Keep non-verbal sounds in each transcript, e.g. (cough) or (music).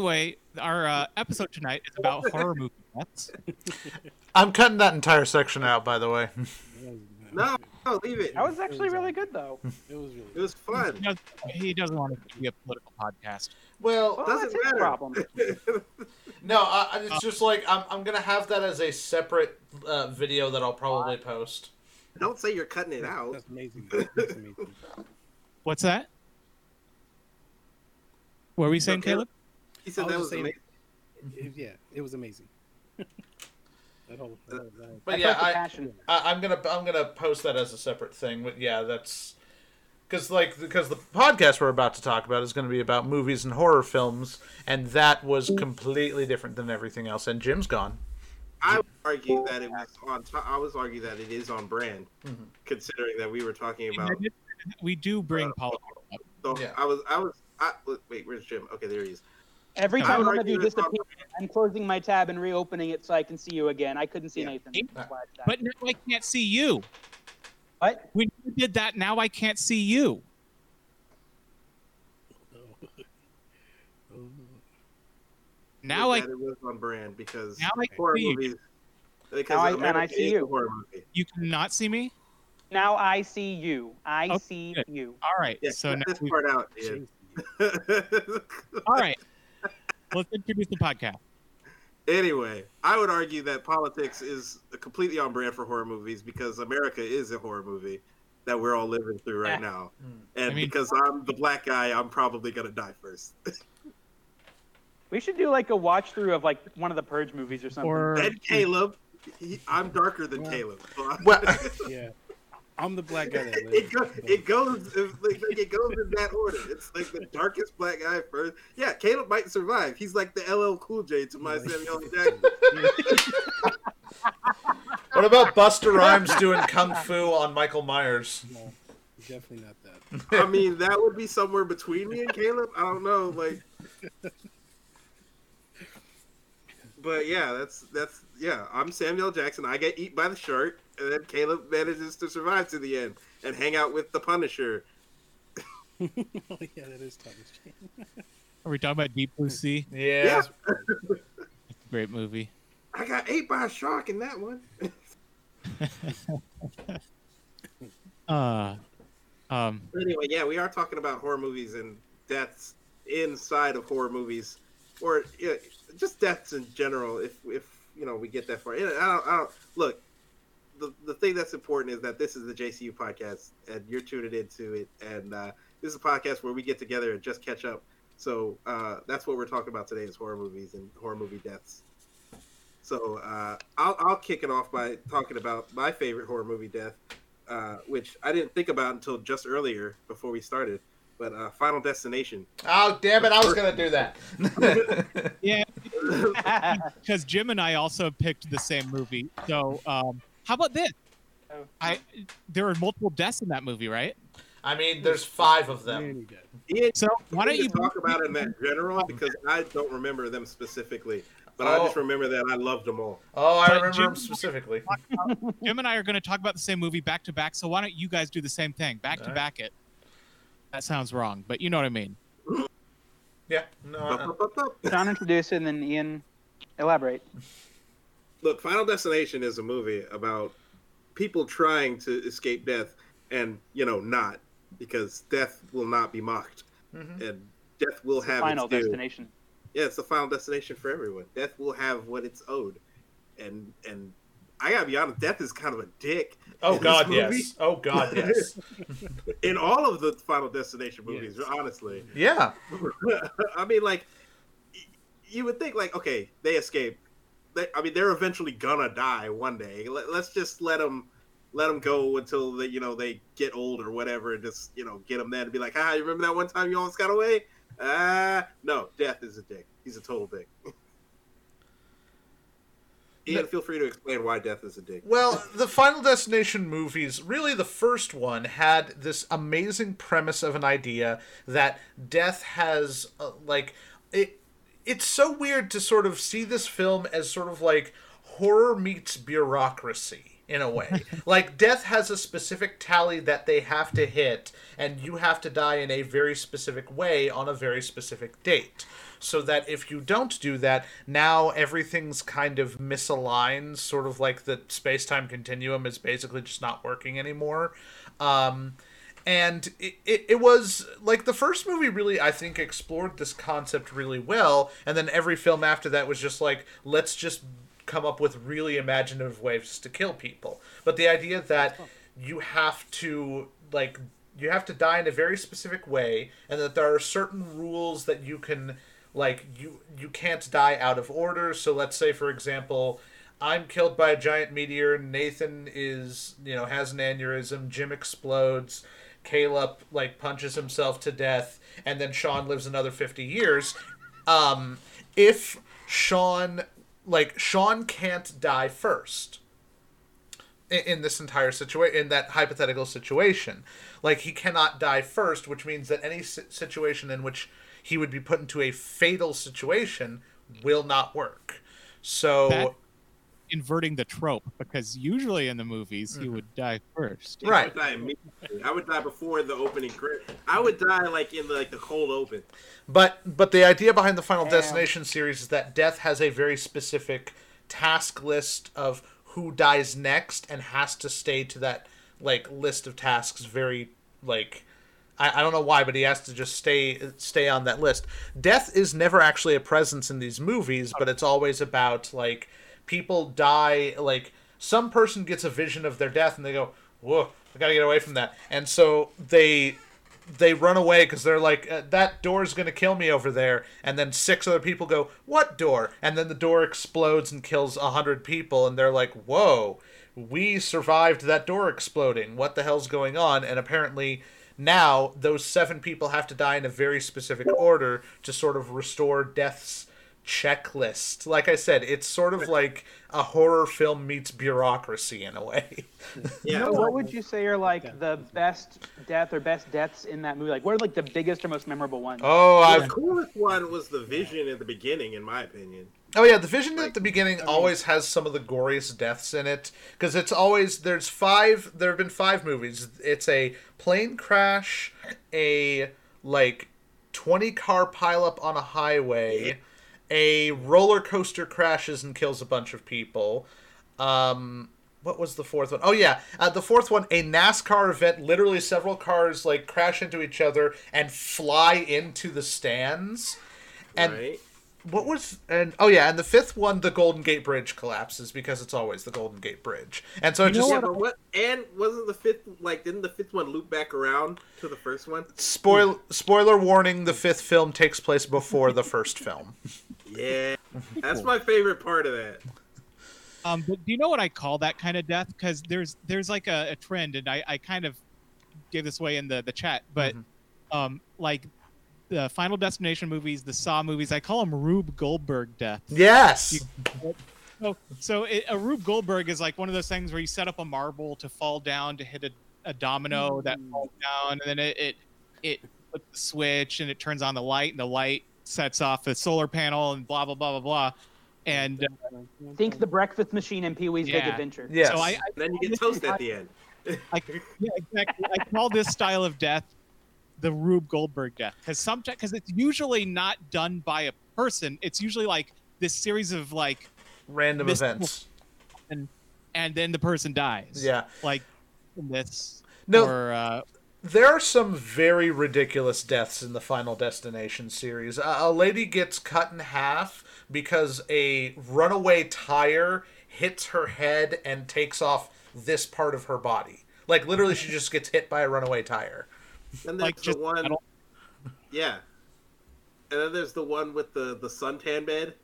Anyway, our uh, episode tonight is about (laughs) horror movie deaths. (laughs) I'm cutting that entire section out, by the way. (laughs) No, no, leave it. That was actually really good though. It was really. It was fun. He, does, he doesn't want it to be a political podcast. Well, Well, Doesn't that's his matter. problem. no, uh, it's just like I'm, I'm gonna have that as a separate uh, video that I'll probably post. Don't say you're cutting it out. That's amazing. That's amazing. What's that? What were we saying, Caleb? He said I was that was saying- amazing. It- yeah, it was amazing. (laughs) that whole, that whole, that But I yeah, I, I, I'm gonna I'm gonna post that as a separate thing. But yeah, that's because like because the podcast we're about to talk about is going to be about movies and horror films, and that was completely different than everything else. And Jim's gone. I would argue that it was on. Top, I was argue that it is on brand, Mhm. considering that we were talking about. We do bring Uh, politics up. So Yeah. I was. I was. I, wait, where's Jim? Okay, there he is. Every time one of you disappears, I'm closing my tab and reopening it so I can see you again. I couldn't see Yeah. Nathan. Hey, That's why I said- But now I can't see you. what? When you did that, now I can't see you. Oh. Now I that it was on brand because now I horror can see you. movies. Because Now I- and I see you. a horror movie. You cannot see me. Now I see you. I Okay, see good. you. All right. Yeah, so cut now this we, part out. Ian. all right. Let's introduce the podcast. anyway, I would argue that politics is completely on brand for horror movies because America is a horror movie that we're all living through right now. Mm. And I mean- because I'm the black guy, I'm probably gonna die first. We should do like a watch through of like one of the Purge movies or something. Or and Caleb, he, I'm darker than Well- Caleb. So Well- (laughs) (laughs) Yeah, I'm the black guy that it, lives. go, it goes like, like, it goes in that order. It's like the darkest black guy first. Yeah, Caleb might survive. He's like the LL Cool J to my Samuel Jackson. What about Busta Rhymes doing kung fu on Michael Myers? No, definitely not that. I mean, that would be somewhere between me and Caleb. I don't know, like. But yeah, that's that's yeah. I'm Samuel Jackson. I get eat by the shark, and then Caleb manages to survive to the end and hang out with the Punisher. (laughs) oh yeah, that is Thomas (laughs) Jane. are we talking about Deep Blue Sea? Yeah. Great movie. I got ate by a shark in that one. (laughs) Uh, um, anyway, yeah, we are talking about horror movies and deaths inside of horror movies, or yeah, just deaths in general. If if you know we get that far, I don't, I don't look. The, the thing that's important is that this is the JCU podcast, and you're tuning into it. And uh, this is a podcast where we get together and just catch up. So uh, that's what we're talking about today: is horror movies and horror movie deaths. So uh, I'll, I'll kick it off by talking about my favorite horror movie death, uh, which I didn't think about until just earlier before we started. But uh, Final Destination. Oh damn it! I was gonna do that. (laughs) yeah, (laughs) because Jim and I also picked the same movie. So, um, how about this? Oh. I there are multiple deaths in that movie, right? I mean, there's five of them. Many So why don't you talk about it in that general oh. because I don't remember them specifically, but I Oh. just remember that I loved them all. Oh, I But remember Jim- them specifically. (laughs) Jim and I are going to talk about the same movie back to back. So why don't you guys do the same thing, back to Alright. back it? That sounds wrong, but you know what I mean. Yeah. No. Uh-uh. John introduce it and then Ian elaborate. (laughs) Look, Final Destination is a movie about people trying to escape death and you know not because death will not be mocked mhm. and death will have Final its due. destination. Yeah, it's the final destination for everyone. Death will have what it's owed, and and I gotta be honest, death is kind of a dick. Oh God, yes. Oh God, (laughs) yes. In all of the Final Destination movies, Yes. honestly. Yeah. (laughs) I mean, like, you would think, like, okay, they escape. They, I mean, they're eventually gonna die one day. Let, let's just let them, let them go until they, you know, they get old or whatever, and just, you know, get them then and be like, ah, you remember that one time you almost got away? Ah, no, death is a dick. He's a total dick. (laughs) Ian, feel free to explain why death is a dick. Well, the Final Destination movies, really the first one, had this amazing premise of an idea that death has, uh, like, it. It's so weird to sort of see this film as sort of like horror meets bureaucracy in a way. (laughs) like, death has a specific tally that they have to hit, and you have to die in a very specific way on a very specific date. so that if you don't do that, now everything's kind of misaligned, sort of like the space time continuum is basically just not working anymore. Um, and it, it, it was like the first movie really i think explored this concept really well. And then every film after that was just like let's just come up with really imaginative ways to kill people. But the idea that you have to like you have to die in a very specific way and that there are certain rules that you can like you you can't die out of order. So let's say for example i'm killed by a giant meteor nathan is you know has an aneurysm jim explodes caleb like punches himself to death and then sean lives another 50 years. Um if sean like sean can't die first in, in this entire situation in that hypothetical situation. Like he cannot die first which means that any si- situation in which he would be put into a fatal situation will not work. So That- inverting the trope because usually in the movies he mm-hmm. would die first. I right would die immediately. I would die before the opening credit. I would die like in the, like the cold open. But but the idea behind the Final Damn. Destination series is that Death has a very specific task list of who dies next and has to stay to that like list of tasks very like I, I don't know why, but he has to just stay stay on that list. Death is never actually a presence in these movies, but it's always about like people die like some person gets a vision of their death and they go, "Whoa, I gotta get away from that," and so they they run away because they're like, uh, that door's gonna kill me over there. And then six other people go, what door? And then the door explodes and kills a hundred people, and they're like, whoa, we survived that door exploding. What the hell's going on? And apparently. Now, those seven people have to die in a very specific order to sort of restore Death's checklist. Like I said, it's sort of like a horror film meets bureaucracy in a way. (laughs) Yeah. So what would you say are like the best death or best deaths in that movie? Like, what are like the biggest or most memorable ones? Oh, The I've coolest one was the vision at the beginning, in my opinion. Oh yeah, the vision at the beginning always has some of the goriest deaths in it because it's always there's five. There have been five movies. It's a plane crash, a like twenty car pileup on a highway, a roller coaster crashes and kills a bunch of people. Um, what was the fourth one? Oh yeah, uh, the fourth one, a NASCAR event. Literally, several cars like crash into each other and fly into the stands. And right? what was and oh yeah, and the fifth one, the Golden Gate Bridge collapses because it's always the Golden Gate Bridge, and so it You just Yeah, what? And wasn't the fifth like? Didn't the fifth one loop back around to the first one? spoil spoiler warning: the fifth film takes place before the first film. (laughs) Yeah, (laughs) that's my favorite part of that. Um, but do you know what I call that kind of death? Because there's there's like a, a trend, and I, I kind of gave this away in the the chat, but um, like the Final Destination movies, the Saw movies, I call them Rube Goldberg deaths. Yes, So, so it, a Rube Goldberg is like one of those things where you set up a marble to fall down to hit a, a domino that falls down, and then it it, it flips the switch and it turns on the light, and the light sets off a solar panel, and blah blah blah blah blah. And uh, Think the breakfast machine in Pee Wee's Big Adventure. yes. so I, I then you get toast at the end. I, yeah, exactly. I call this style of death the Rube Goldberg death because sometimes because it's usually not done by a person. It's usually like this series of like, Random events. and and then the person dies. Yeah. like in this. No. Or, uh, There are some very ridiculous deaths in the Final Destination series. A, a lady gets cut in half because a runaway tire hits her head and takes off this part of her body. Like literally, she just gets hit by a runaway tire. And there's like the just one, yeah. And then there's the one with the the suntan bed.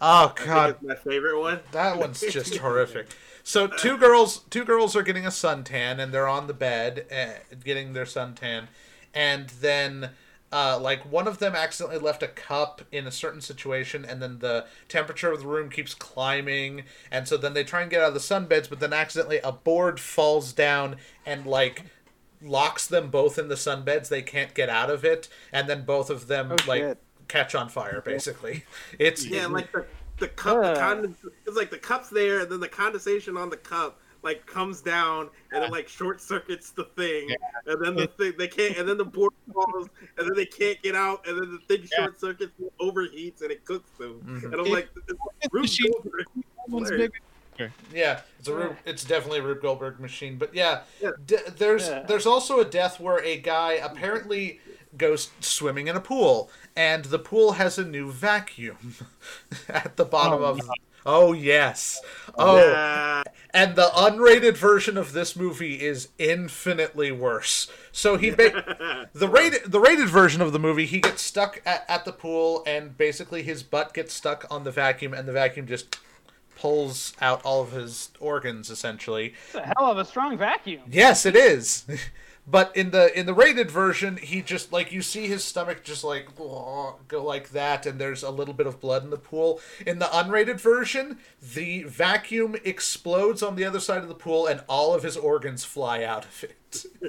Oh I god, think it's my favorite one. That one's just horrific. (laughs) So two girls, two girls are getting a suntan, and they're on the bed uh, getting their suntan, and then uh, like one of them accidentally left a cup in a certain situation, and then the temperature of the room keeps climbing, and so then they try and get out of the sunbeds, but then accidentally a board falls down and like locks them both in the sunbeds. They can't get out of it, and then both of them Oh, like shit. catch on fire. Basically, (laughs) it's Yeah, like the the cup, the Ugh. condens- it's like the cup's there, and then the condensation on the cup like comes down and it like short circuits the thing, Yeah. and then the thing they can't, and then the board falls, and then they can't get out, and then the thing Yeah. short circuits, and overheats, and it cooks them. Mhm. And I'm It- like, Rube machine- Goldberg. One's Yeah, it's a Rube, it's definitely a Rube Goldberg machine. But yeah, Yeah. d- there's Yeah. there's also a death where a guy apparently goes swimming in a pool, and the pool has a new vacuum (laughs) at the bottom Oh, of. Oh yes. Oh, oh, Yeah. and the unrated version of this movie is infinitely worse. So he ba- (laughs) the rated the rated version of the movie he gets stuck at, at the pool and basically his butt gets stuck on the vacuum and the vacuum just pulls out all of his organs essentially. It's a hell of a strong vacuum. Yes, it is. (laughs) But in the in the rated version, he just like you see his stomach just like go like that, and there's a little bit of blood in the pool. In the unrated version, the vacuum explodes on the other side of the pool, and all of his organs fly out of it. (laughs)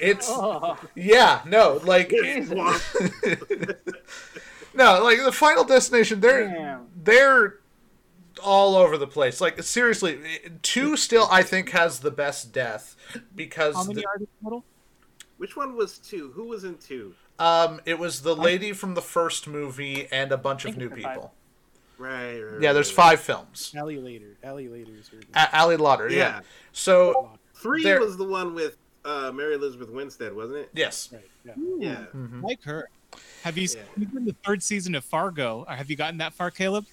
it's Oh, yeah, no, like (laughs) no, like the Final Destination, they're Damn. they're all over the place. Like seriously, two still I think has the best death because How many the- are there total? Which one was two? Who was in two? Um, it was the lady from the first movie and a bunch of new people. Right. right Yeah, there's five films. Ali Larter. Ali Larter is her. A- Ali Larter, yeah. Yeah. So Three There- was the one with uh, Mary Elizabeth Winstead, wasn't it? yes, Right. Yeah. Yeah. Mhm. Like her. Have you Yeah. seen the third season of Fargo? Or have you gotten that far, Caleb?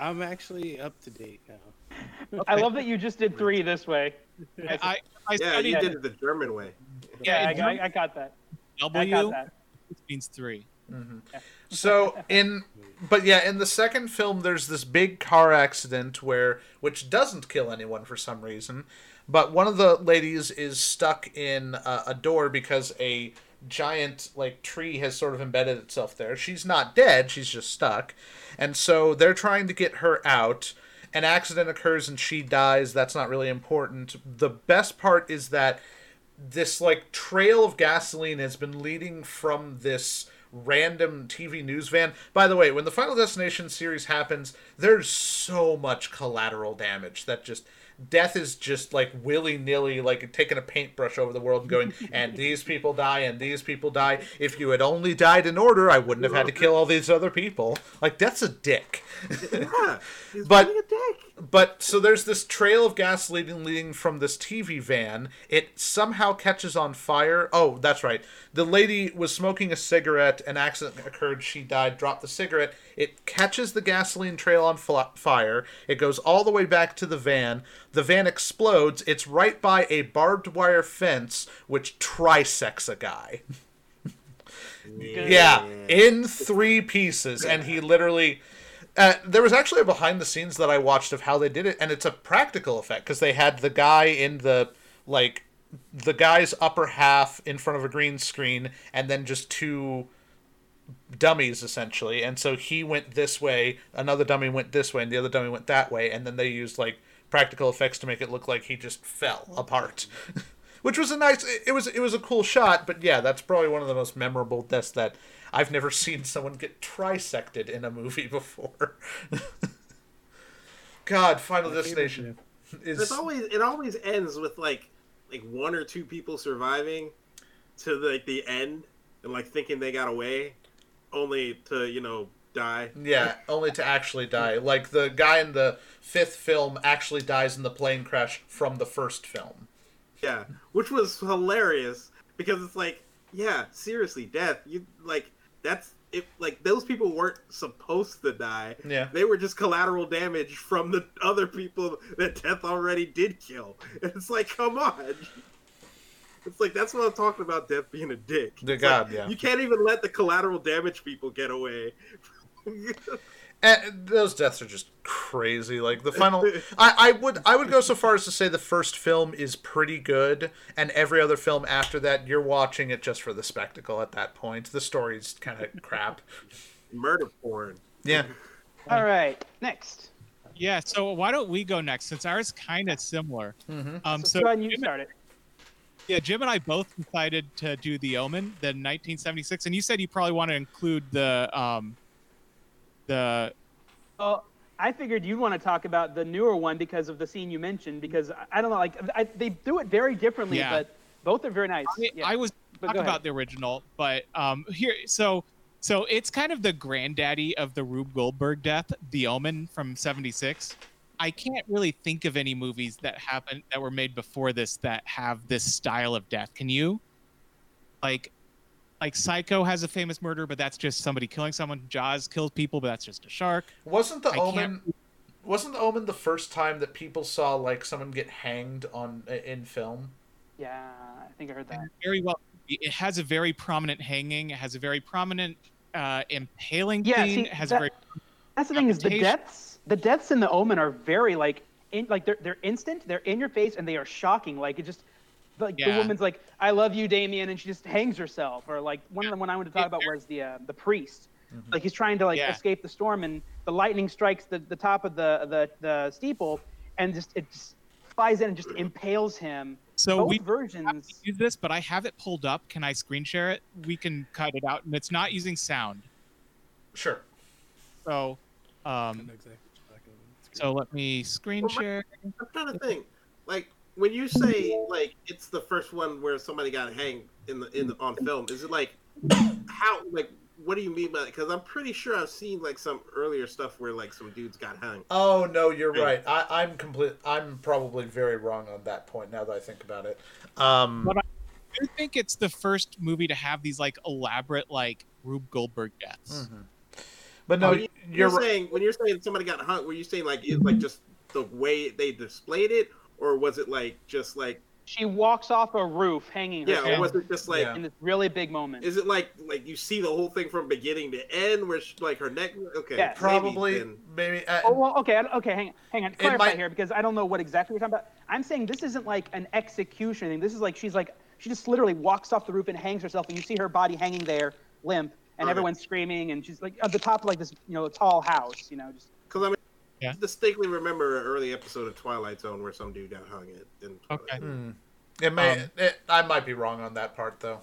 I'm actually up to date now. I love that you just did three this way. I, I, I Yeah, studied you did it the German way. Yeah, Yeah, I, got, I got that. I W, got that. means three. Mm-hmm. So in but yeah, in the second film there's this big car accident where which doesn't kill anyone for some reason, but one of the ladies is stuck in a, a door because a giant like tree has sort of embedded itself there. She's not dead, she's just stuck. And so they're trying to get her out. An accident occurs and she dies. That's not really important. The best part is that this like trail of gasoline has been leading from this random TV news van. By the way, when the Final Destination series happens, there's so much collateral damage that just death is just like willy nilly, like taking a paintbrush over the world and going, (laughs) and these people die, and these people die. If you had only died in order, I wouldn't have had to kill all these other people. Like, death's a dick. Yeah. (laughs) But- a dick. But so there's this trail of gas leading leading from this TV van. It somehow catches on fire. Oh, that's right. The lady was smoking a cigarette. An accident occurred. She died. Dropped the cigarette. It catches the gasoline trail on fire. It goes all the way back to the van. The van explodes. It's right by a barbed wire fence, which trisects a guy. Yeah, in three pieces, and he literally. Uh, there was actually a behind the scenes that I watched of how they did it, and it's a practical effect because they had the guy in the like the guy's upper half in front of a green screen, and then just two dummies essentially, and so he went this way, another dummy went this way, and the other dummy went that way, and then they used like practical effects to make it look like he just fell apart. (laughs) Which was a nice it was it was a cool shot, but yeah, that's probably one of the most memorable deaths that I've never seen someone get trisected in a movie (laughs) before. God, Final Destination is It's always it always ends with like like one or two people surviving to like the end and like thinking they got away, only to you know die. yeah, only to actually die. Like the guy in the fifth film actually dies in the plane crash from the first film. Yeah, which was hilarious because it's like, yeah, seriously, death. You like that's it. Like those people weren't supposed to die. Yeah. They were just collateral damage from the other people that death already did kill. (laughs) It's like, come on. It's like that's what I'm talking about. Death being a dick. The It's God, like, yeah. You can't even let the collateral damage people get away. (laughs) And those deaths are just crazy. Like the final, (laughs) I, I would I would go so far as to say the first film is pretty good, and every other film after that, you're watching it just for the spectacle. At that point, the story's kind of crap. Murder porn. Yeah, (laughs) All right, next. Yeah, so why don't we go next since ours kind of similar. Mm-hmm. Um, So, so go ahead and you Jim, start it. Yeah, Jim and I both decided to do The Omen, the 1976, and you said you probably want to include the um, the Well, I figured you'd want to talk about the newer one because of the scene you mentioned. Because I, don't know, like I, they do it very differently, Yeah. but both are very nice. I, Yeah. I was talking about the original, but um, here, so so it's kind of the granddaddy of the Rube Goldberg death, The Omen from '76. I can't really think of any movies that happened that were made before this that have this style of death. Can you? Like, like Psycho has a famous murder, but that's just somebody killing someone. Jaws kills people, but that's just a shark. Wasn't the I can't- Omen? Wasn't the Omen the first time that people saw like someone get hanged on in film? yeah, I think I heard that. Very well. It has a very prominent hanging. It has a very prominent uh, impaling Yeah, scene. see, it has that- a very That's the thing is the deaths. The deaths in the Omen are very like in like they're they're instant. They're in your face and they are shocking. Like it just like the woman's like I love you, Damien, and she just hangs herself. Or like one of the one I wanted to talk about was the uh, the priest. Like he's trying to like Yeah. escape the storm and the lightning strikes the, the top of the, the the steeple and just it just flies in and just impales him. So Both we have to versions. use this, but I have it pulled up. Can I screen share it? We can cut it out, and it's not using sound. Sure. So, I um, so let me screen Well, my- share. I'm trying to think. Like when you say like it's the first one where somebody got hanged in the in the on film, is it like how like what do you mean by that? Because I'm pretty sure I've seen like some earlier stuff where like some dudes got hung. Oh no, you're right. I, I'm complete. I'm probably very wrong on that point. Now that I think about it. Um, What I think it's the first movie to have these like elaborate like Rube Goldberg deaths. mhm. But no, When you- you're you're saying when you're saying somebody got hung, were you saying like it, like just the way they displayed it, or was it like just like She walks off a roof hanging yeah, herself or was it just like Yeah. in this really big moment. is it like like you see the whole thing from beginning to end where she, like her neck? Okay, Yes. Probably, maybe maybe. uh, Oh well, okay, I- okay, hang on, hang on. Clarify might- here because I don't know what exactly you're talking about. I'm saying this isn't like an execution thing. This is like she's like she just literally walks off the roof and hangs herself, and you see her body hanging there, limp, and Okay. everyone's screaming, and she's like at the top of like this, you know, tall house, you know, just Because I mean, Yeah. I distinctly remember an early episode of Twilight Zone where some dude got hung in. in Twilight Okay. Zone. hmm. It may. Um, it, I might be wrong on that part though.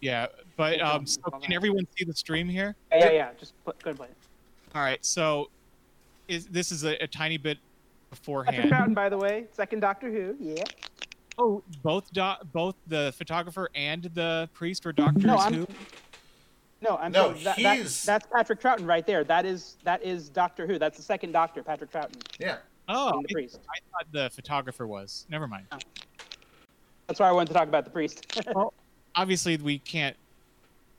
Yeah, but um, so can everyone see the stream here? yeah, yeah, yeah. Just put, go ahead and play it. All right, so is this is a, a tiny bit beforehand? Patrick beforehand. Troughton, by the way, second Doctor Who. Yeah. Oh, both do- both the photographer and the priest were doctors No, I'm- who? No, I'm No, saying that, that- he's- that's Patrick Troughton right there. That is that is Doctor Who. That's the second Doctor, Patrick Troughton, Yeah. Oh, the priest. I thought the photographer was. Never mind. Oh. That's why I wanted to talk about the priest. (laughs) well, Obviously, we can't.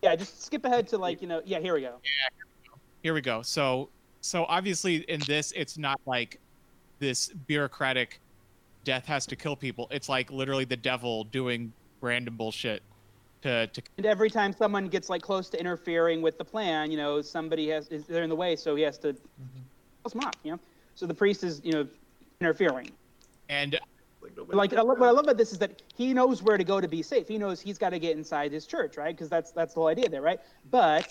yeah, just skip ahead to like you know. Yeah, here we go. Yeah, here we go. So, so obviously in this, it's not like this bureaucratic death has to kill people. It's like literally the devil doing random bullshit to to And every time someone gets like close to interfering with the plan, you know, somebody has is they're in the way, so he has to close them off. You know, so the priest is you know interfering. and Like, nobody Like I love, what I love about this is that he knows where to go to be safe. He knows he's got to get inside his church, right? Because that's that's the whole idea there, right? But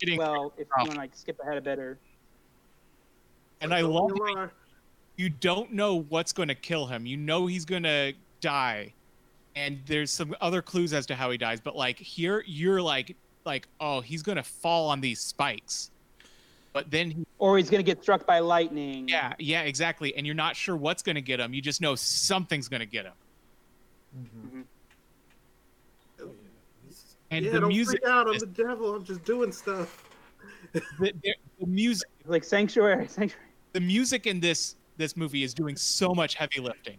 getting well, if oh. you want to like skip ahead a bit or and I love You you don't know what's going to kill him. You know he's going to die, and there's some other clues as to how he dies. But like here, you're like like oh he's going to fall on these spikes, but then he, or he's gonna get struck by lightning. yeah yeah exactly, and you're not sure what's going to get him. You just know something's going to get him. Oh, And yeah, the don't music, freak out. I'm is- the devil. I'm just doing stuff. (laughs) the, the, the music, like sanctuary, sanctuary. the music in this this movie is doing so much heavy lifting.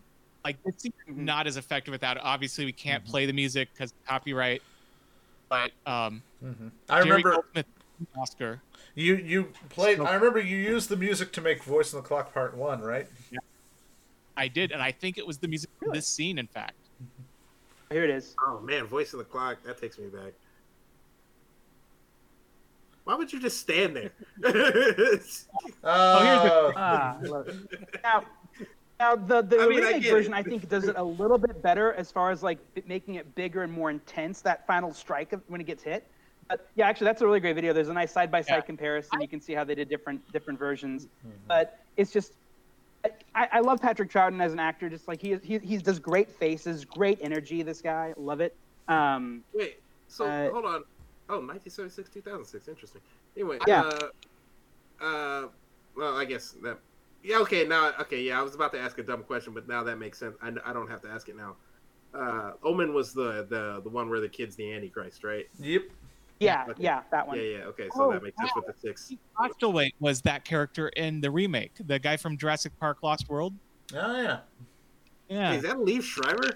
Like this is Mhm. not as effective without it. Obviously, we can't Mhm. play the music because copyright. But um, hmm I Jerry remember Goldsmith, Oscar. you you played. So- I remember you used the music to make Voice in the Clock Part One, right? Yeah, I did, and I think it was the music for Really? this scene. In fact, Here it is. Oh man, voice of the clock. That takes me back. Why would you just stand there? (laughs) Oh here's the- Ah, I love it. Now, now the the I mean, I remake it. version I think does it a little bit better as far as like making it bigger and more intense. That final strike of when it gets hit. But yeah, actually, that's a really great video. There's a nice side by side Yeah. comparison. You can see how they did different different versions. Mm-hmm. But it's just. I, I love Patrick Troughton as an actor. Just like he he he does great faces, great energy. This guy, love it. Um, Wait, so Uh, hold on. Oh, 1976, 2006. Interesting. Anyway, Yeah. uh, uh, well, I guess that. Yeah. Okay. Now. Okay. Yeah. I was about to ask a dumb question, but now that makes sense. I, I don't have to ask it now. Uh, Omen was the the the one where the kid's the Antichrist, right? Yep. Yeah, Okay. yeah, that one. Yeah. Yeah. Okay. So Oh, that makes sense with the six. Postlethwaite was that character in the remake, the guy from Jurassic Park: Lost World. Oh yeah. Yeah, Hey, is that Liev Schreiber?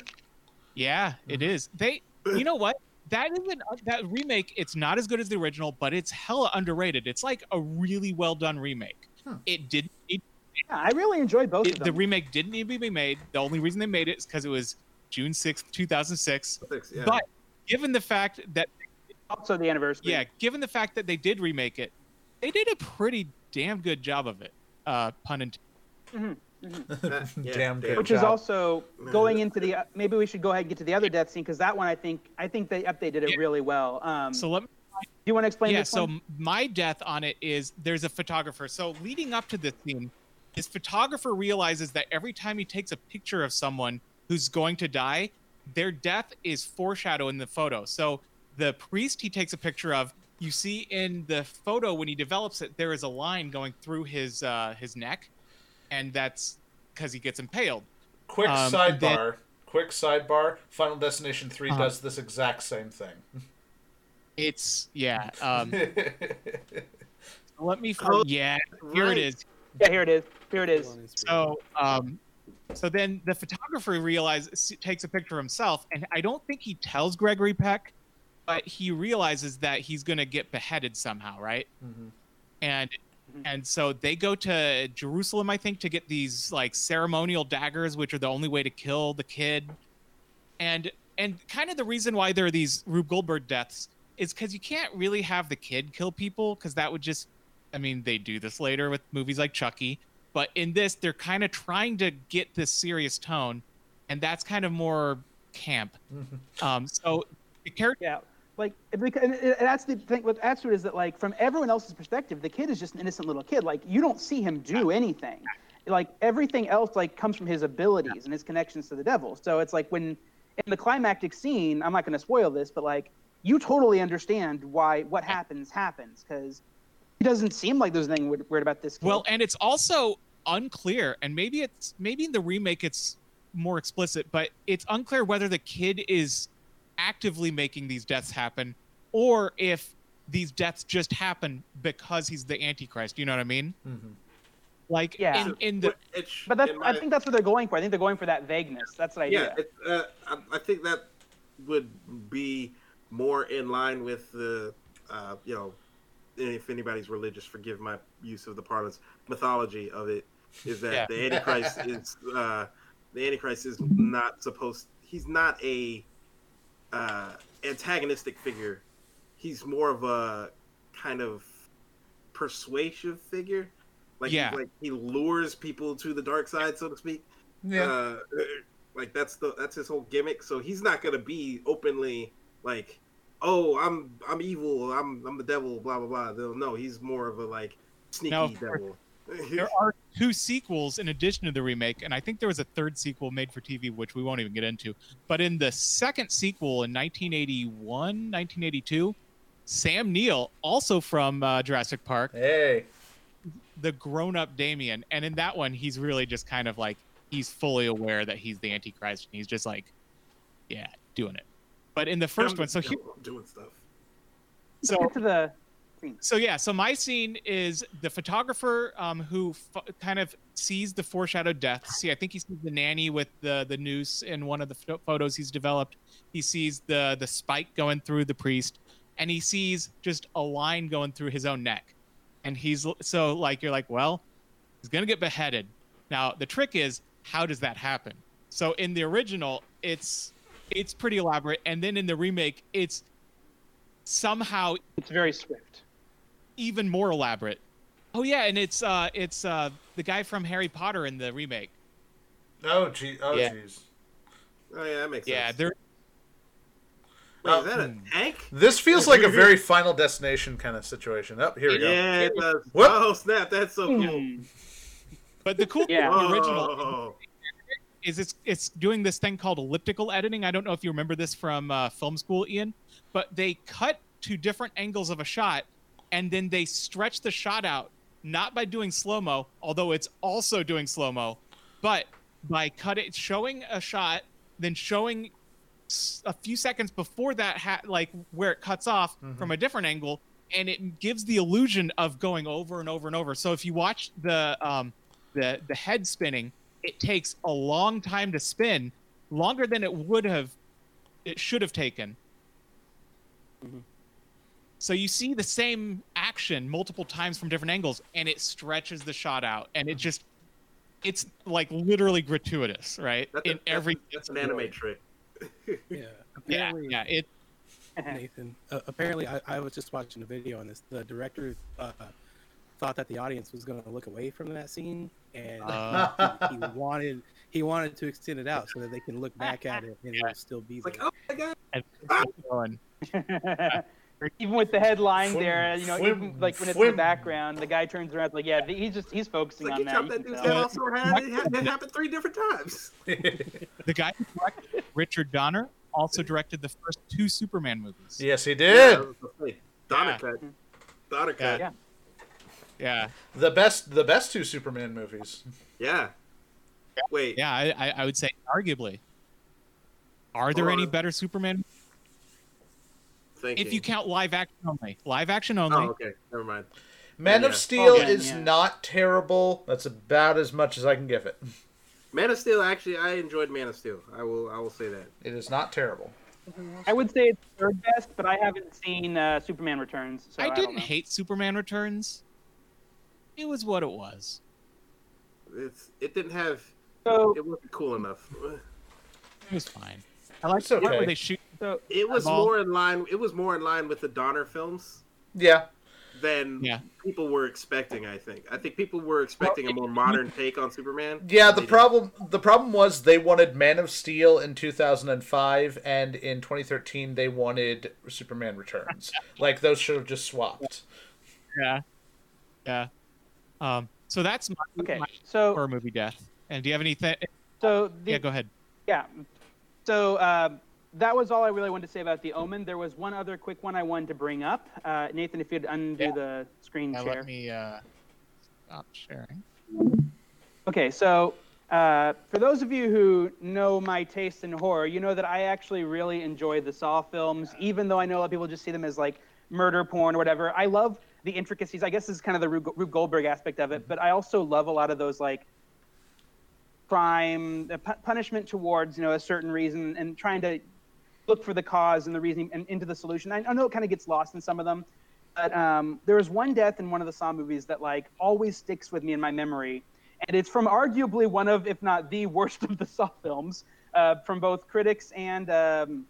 yeah, it is. They, you know what? That isn't that remake. It's not as good as the original, but it's hella underrated. It's like a really well done remake. Hmm. It didn't. It, Yeah, I really enjoyed both it- of the remake didn't need to be made. The only reason they made it is because it was June sixth, two thousand six. Six. Yeah. But given the fact that also the anniversary. yeah, given the fact that they did remake it, they did a pretty damn good job of it. Uh, pun intended. (laughs) Uh, yeah, Damn good job. Which is also going into the. Uh, maybe we should go ahead and get to the other death scene because that one I think I think they updated it Yeah. really well. Um, So let me do you want to explain yeah this so one? my death on it is there's a photographer so leading up to this scene his photographer realizes that every time he takes a picture of someone who's going to die their death is foreshadowed in the photo so the priest he takes a picture of you see in the photo when he develops it there is a line going through his uh his neck and that's because he gets impaled Quick Um, sidebar. then- Quick sidebar. Final Destination 3 Uh-huh. does this exact same thing. it's yeah um (laughs) let me Oh, yeah here right. it is Yeah, here it is. Here it is. Hold on, it's So, um, so then the photographer realizes takes a picture of himself, and I don't think he tells Gregory Peck, but he realizes that he's going to get beheaded somehow, right? Mhm. And Mhm. and so they go to Jerusalem, I think, to get these like ceremonial daggers, which are the only way to kill the kid. And and kind of the reason why there are these Rube Goldberg deaths is because you can't really have the kid kill people because that would just, I mean, they do this later with movies like Chucky, but in this they're kind of trying to get this serious tone, and that's kind of more camp. (laughs) Um, so the character, Yeah, like it and that's the thing with that's what is that like from everyone else's perspective, the kid is just an innocent little kid. Like you don't see him do anything. Like everything else like comes from his abilities and his connections to the devil. So it's like when in the climactic scene, I'm not going to spoil this, but like you totally understand why what happens happens because it doesn't seem like there's anything weird weird about this kid. Well, and it's also unclear, and maybe it's maybe in the remake it's more explicit, but it's unclear whether the kid is actively making these deaths happen or if these deaths just happen because he's the Antichrist. You know what I mean? Mhm. Like Yeah. in, in the It but that's in I think that's what they're going for. I think they're going for that vagueness. That's the idea. yeah, it, uh, I, I think that would be more in line with the, uh, you know, if anybody's religious, forgive my use of the parlance, mythology of it, is that Yeah. the Antichrist (laughs) is, uh, the Antichrist is not supposed, he's not a uh, antagonistic figure. He's more of a kind of persuasive figure. Like, he- Yeah. like he lures people to the dark side, so to speak Yeah. uh, like that's the that's his whole gimmick. So he's not gonna be openly like, oh, I'm I'm evil, I'm I'm the devil, blah blah blah. They'll no, he's more of a like sneaky No, of course. devil. (laughs) there are two sequels in addition to the remake, and I think there was a third sequel made for TV, which we won't even get into. But in the second sequel in 1981, 1982, Sam Neill, also from uh, Jurassic Park, hey. the grown-up Damien, and in that one, he's really just kind of like he's fully aware that he's the Antichrist, and he's just like, yeah, doing it. But in the 1st I'm one, so the he, I'm doing stuff. so Get to the so yeah so my scene is the photographer um, who f- kind of sees the foreshadowed death. See i think he sees the nanny with the the noose in one of the pho- photos he's developed. He sees the the spike going through the priest and he sees just a line going through his own neck. And he's so like you're like well he's gonna get beheaded. Now the trick is how does that happen? So in the original it's it's pretty elaborate and then in the remake it's somehow It's very swift. even more elaborate. Oh yeah, and it's uh it's uh the guy from Harry Potter in the remake. Oh, gee. Oh, Yeah. jeez. Oh yeah, that makes Yeah, sense. they're Wait, is that a Hmm. tank? This feels (laughs) like a very Final Destination kind of situation. Up here we go. Yeah, it does. Whoop. Oh snap, that's so cool. But the cool thing Yeah. with the original Oh, is it's it's doing this thing called elliptical editing. I don't know if you remember this from uh, film school, Ian, but they cut to different angles of a shot and then they stretch the shot out not by doing slow mo, although it's also doing slow mo, but by cutting, showing a shot, then showing a few seconds before that, ha- like where it cuts off from a different angle, and it gives the illusion of going over and over and over. So if you watch the um, the the head spinning, it takes a long time to spin, longer than it would have, it should have taken. Mhm. So you see the same action multiple times from different angles, and it stretches the shot out, and it just, it's like literally gratuitous, right? That's, In that's, every that's an anime trick. Yeah. (laughs) yeah, Apparently, yeah, it Nathan. Uh, apparently, I, I was just watching a video on this. The director uh, thought that the audience was going to look away from that scene, and Uh. he, he wanted he wanted to extend it out so that they can look back at it and it'll still be there. like, oh my god, it's (laughs) even with the headline Fwim- there, you know, fwim- even like when it's in the background, the guy turns around like, yeah, he's just he's focusing like on you that. that dude's head off so hard. It, happened three different times. (laughs) The guy who directed Richard Donner also directed the first two Superman movies. yes, he did. I was gonna say, Donner Yeah. cut. Donner cut. Yeah. Yeah, The best, the best two Superman movies. Yeah. Wait. yeah, I, I, I would say arguably. Are there Hold any better Superman? Thinking. If you count live action only, live action Oh, only. okay. Never mind. Man Yeah. of Steel Okay, is yeah. not terrible. That's about as much as I can give it. Man of Steel. Actually, I enjoyed Man of Steel. I will. I will say that. It is not terrible. I would say it's third best, but I haven't seen uh, Superman Returns. So I, I didn't hate Superman Returns. It was what it was. It's. It didn't have. So, It wasn't cool enough. It was fine. I like It's the part where they shoot. so It was Eyeball. more in line. It was more in line with the Donner films Yeah, than Yeah. people were expecting. I think. I think people were expecting a more modern take on Superman. yeah. They The didn't. problem, the problem was they wanted Man of Steel in 2005, and in 2013 they wanted Superman Returns. (laughs) like those should have just swapped. Yeah, yeah. Um. So that's my, okay, my so horror movie death. And do you have anything? so the, Yeah, go ahead. Yeah. So um, that was all I really wanted to say about the Omen. There was one other quick one I wanted to bring up. Uh, Nathan, if you'd undo Yeah. the screen Now share. let me uh, stop sharing. Okay, so uh, for those of you who know my taste in horror, you know that I actually really enjoy the Saw films, even though I know a lot of people just see them as like murder porn or whatever. I love the intricacies. I guess this is kind of the Rube Goldberg aspect of it, but I also love a lot of those like crime, punishment towards you know a certain reason, and trying to look for the cause and the reason and into the solution. I, I know it kind of gets lost in some of them, but um, there was one death in one of the Saw movies that like always sticks with me in my memory, and it's from arguably one of, if not the worst of the Saw films, uh, from both critics and um,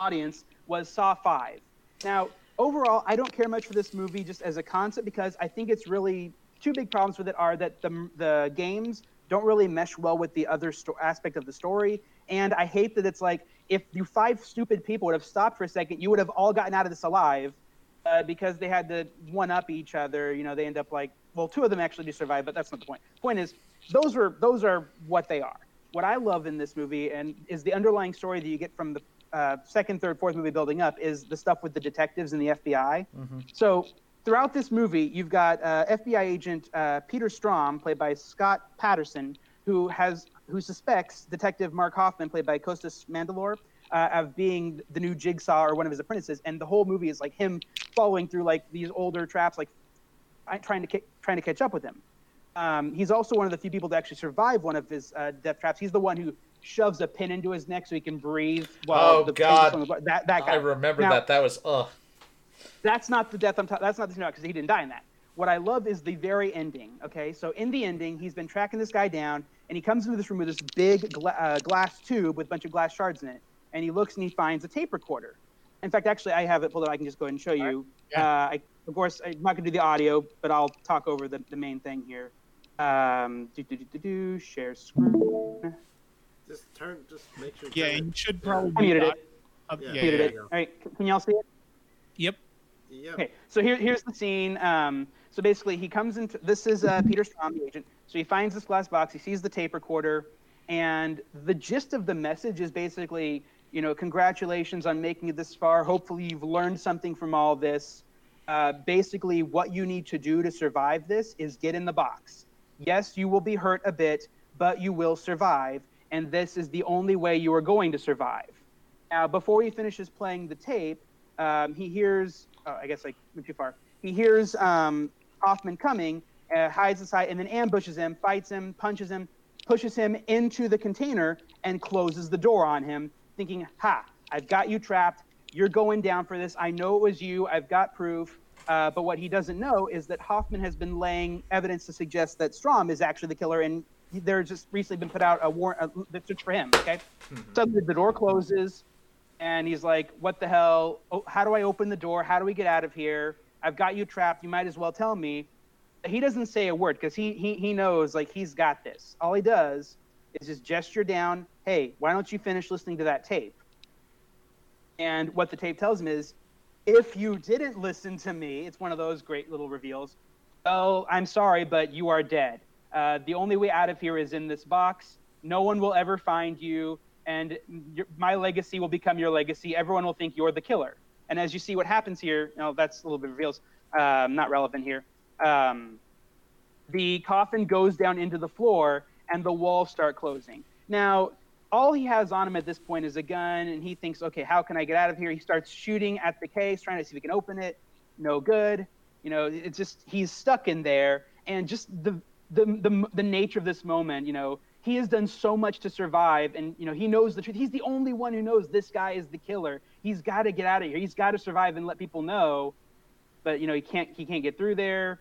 audience, was Saw Five. Now, overall, I don't care much for this movie just as a concept because I think it's really two big problems with it are that the the games don't really mesh well with the other sto- aspect of the story, and I hate that it's like if you five stupid people would have stopped for a second, you would have all gotten out of this alive. Uh, because they had to one up each other, you know, they end up like well, two of them actually do survive, but that's not the point. Point is, those are those are what they are. What I love in this movie and is the underlying story that you get from the uh, second, third, fourth movie building up is the stuff with the detectives and the FBI. So throughout this movie, you've got uh, FBI agent uh, Peter Strahm, played by Scott Patterson, who has who suspects Detective Mark Hoffman, played by Costas Mandylor, uh, of being the new Jigsaw or one of his apprentices. And the whole movie is like him following through like these older traps, like trying to ca- trying to catch up with him. Um, he's also one of the few people to actually survive one of his uh, death traps. He's the one who shoves a pin into his neck so he can breathe. While Oh, the God. That that guy. I remember Now- that. That was ugh. that's not the death I'm talking. That's not the scenario because he didn't die in that. What I love is the very ending. Okay, so in the ending, he's been tracking this guy down, and he comes into this room with this big gla- uh, glass tube with a bunch of glass shards in it, and he looks and he finds a tape recorder. In fact, actually, I have it pulled up. I can just go ahead and show you. Yeah. Uh, I, of course, I'm not going to do the audio, but I'll talk over the, the main thing here. Um, do, do, do, do, do, share screen. Just turn. Just make sure. Yeah, you should probably. I muted it. Yeah. yeah, Muted yeah, it. All right, can y'all see it? Yep. Yeah. Okay, so here, here's the scene. Um, so basically, he comes into this is uh, Peter Strahm, the agent. So he finds this glass box. He sees the tape recorder, and the gist of the message is basically, you know, congratulations on making it this far. Hopefully, you've learned something from all this. Uh, basically, what you need to do to survive this is get in the box. Yes, you will be hurt a bit, but you will survive, and this is the only way you are going to survive. Now, before he finishes playing the tape, um, he hears. Oh, I guess I went too far. He hears um, Hoffman coming, uh, hides aside, and then ambushes him, fights him, punches him, pushes him into the container, and closes the door on him, thinking, "Ha! I've got you trapped. You're going down for this. I know it was you. I've got proof." Uh, but what he doesn't know is that Hoffman has been laying evidence to suggest that Strahm is actually the killer, and there's just recently been put out a warrant that's for him. Okay, mm-hmm. suddenly the door closes, and he's like, "What the hell? Oh, how do I open the door? How do we get out of here? I've got you trapped. You might as well tell me." He doesn't say a word because he he he knows like he's got this. All he does is just gesture down. Hey, why don't you finish listening to that tape? And what the tape tells him is, if you didn't listen to me, it's one of those great little reveals. Oh, I'm sorry, but you are dead. Uh, the only way out of here is in this box. No one will ever find you, and your, my legacy will become your legacy. Everyone will think you're the killer. And as you see what happens here, you know, that's a little bit reveals, um, not relevant here. Um, the coffin goes down into the floor, and the walls start closing. Now, all he has on him at this point is a gun, and he thinks, okay, how can I get out of here? He starts shooting at the case, trying to see if he can open it. No good. You know, it's just he's stuck in there, and just the the the, the nature of this moment. You know, he has done so much to survive, and you know he knows the truth. He's the only one who knows this guy is the killer. He's got to get out of here. He's got to survive and let people know. But you know, he can't he can't get through there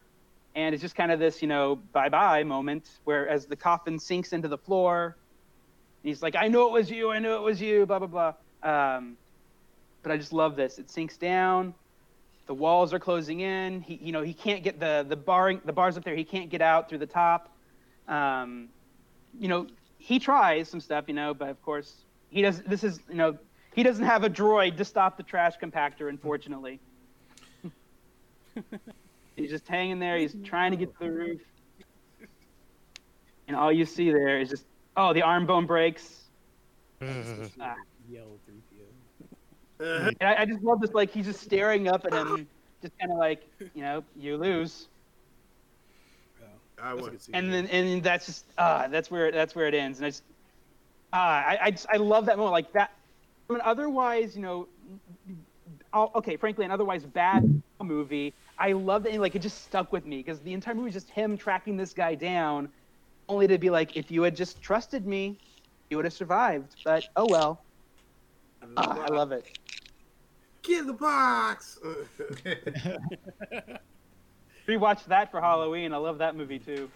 and it's just kind of this you know bye bye moment where as the coffin sinks into the floor he's like i know it was you i know it was you blah blah blah um, but i just love this it sinks down the walls are closing in he you know he can't get the the barring the bars up there he can't get out through the top um, you know he tries some stuff you know but of course he does this is you know he doesn't have a droid to stop the trash compactor unfortunately (laughs) He's just hanging there. He's trying to get to the roof. And all you see there is just, oh, the arm bone breaks. (laughs) Ah. Yell 3PO. Uh, And I, I just love this, like, he's just staring up at him, just kind of like, you know, you lose. I That's a would. And then, and that's just, ah, that's where, that's where it ends. And I just, ah, I, I just, I love that moment. Like that, I mean, otherwise, you know, oh, okay, frankly, an otherwise bad movie, I love that, like, it just stuck with me because the entire movie is just him tracking this guy down, only to be like, if you had just trusted me, you would have survived. But oh well. Ah, I love it. Get in the box. (laughs) Rewatched that for Halloween. I love that movie too.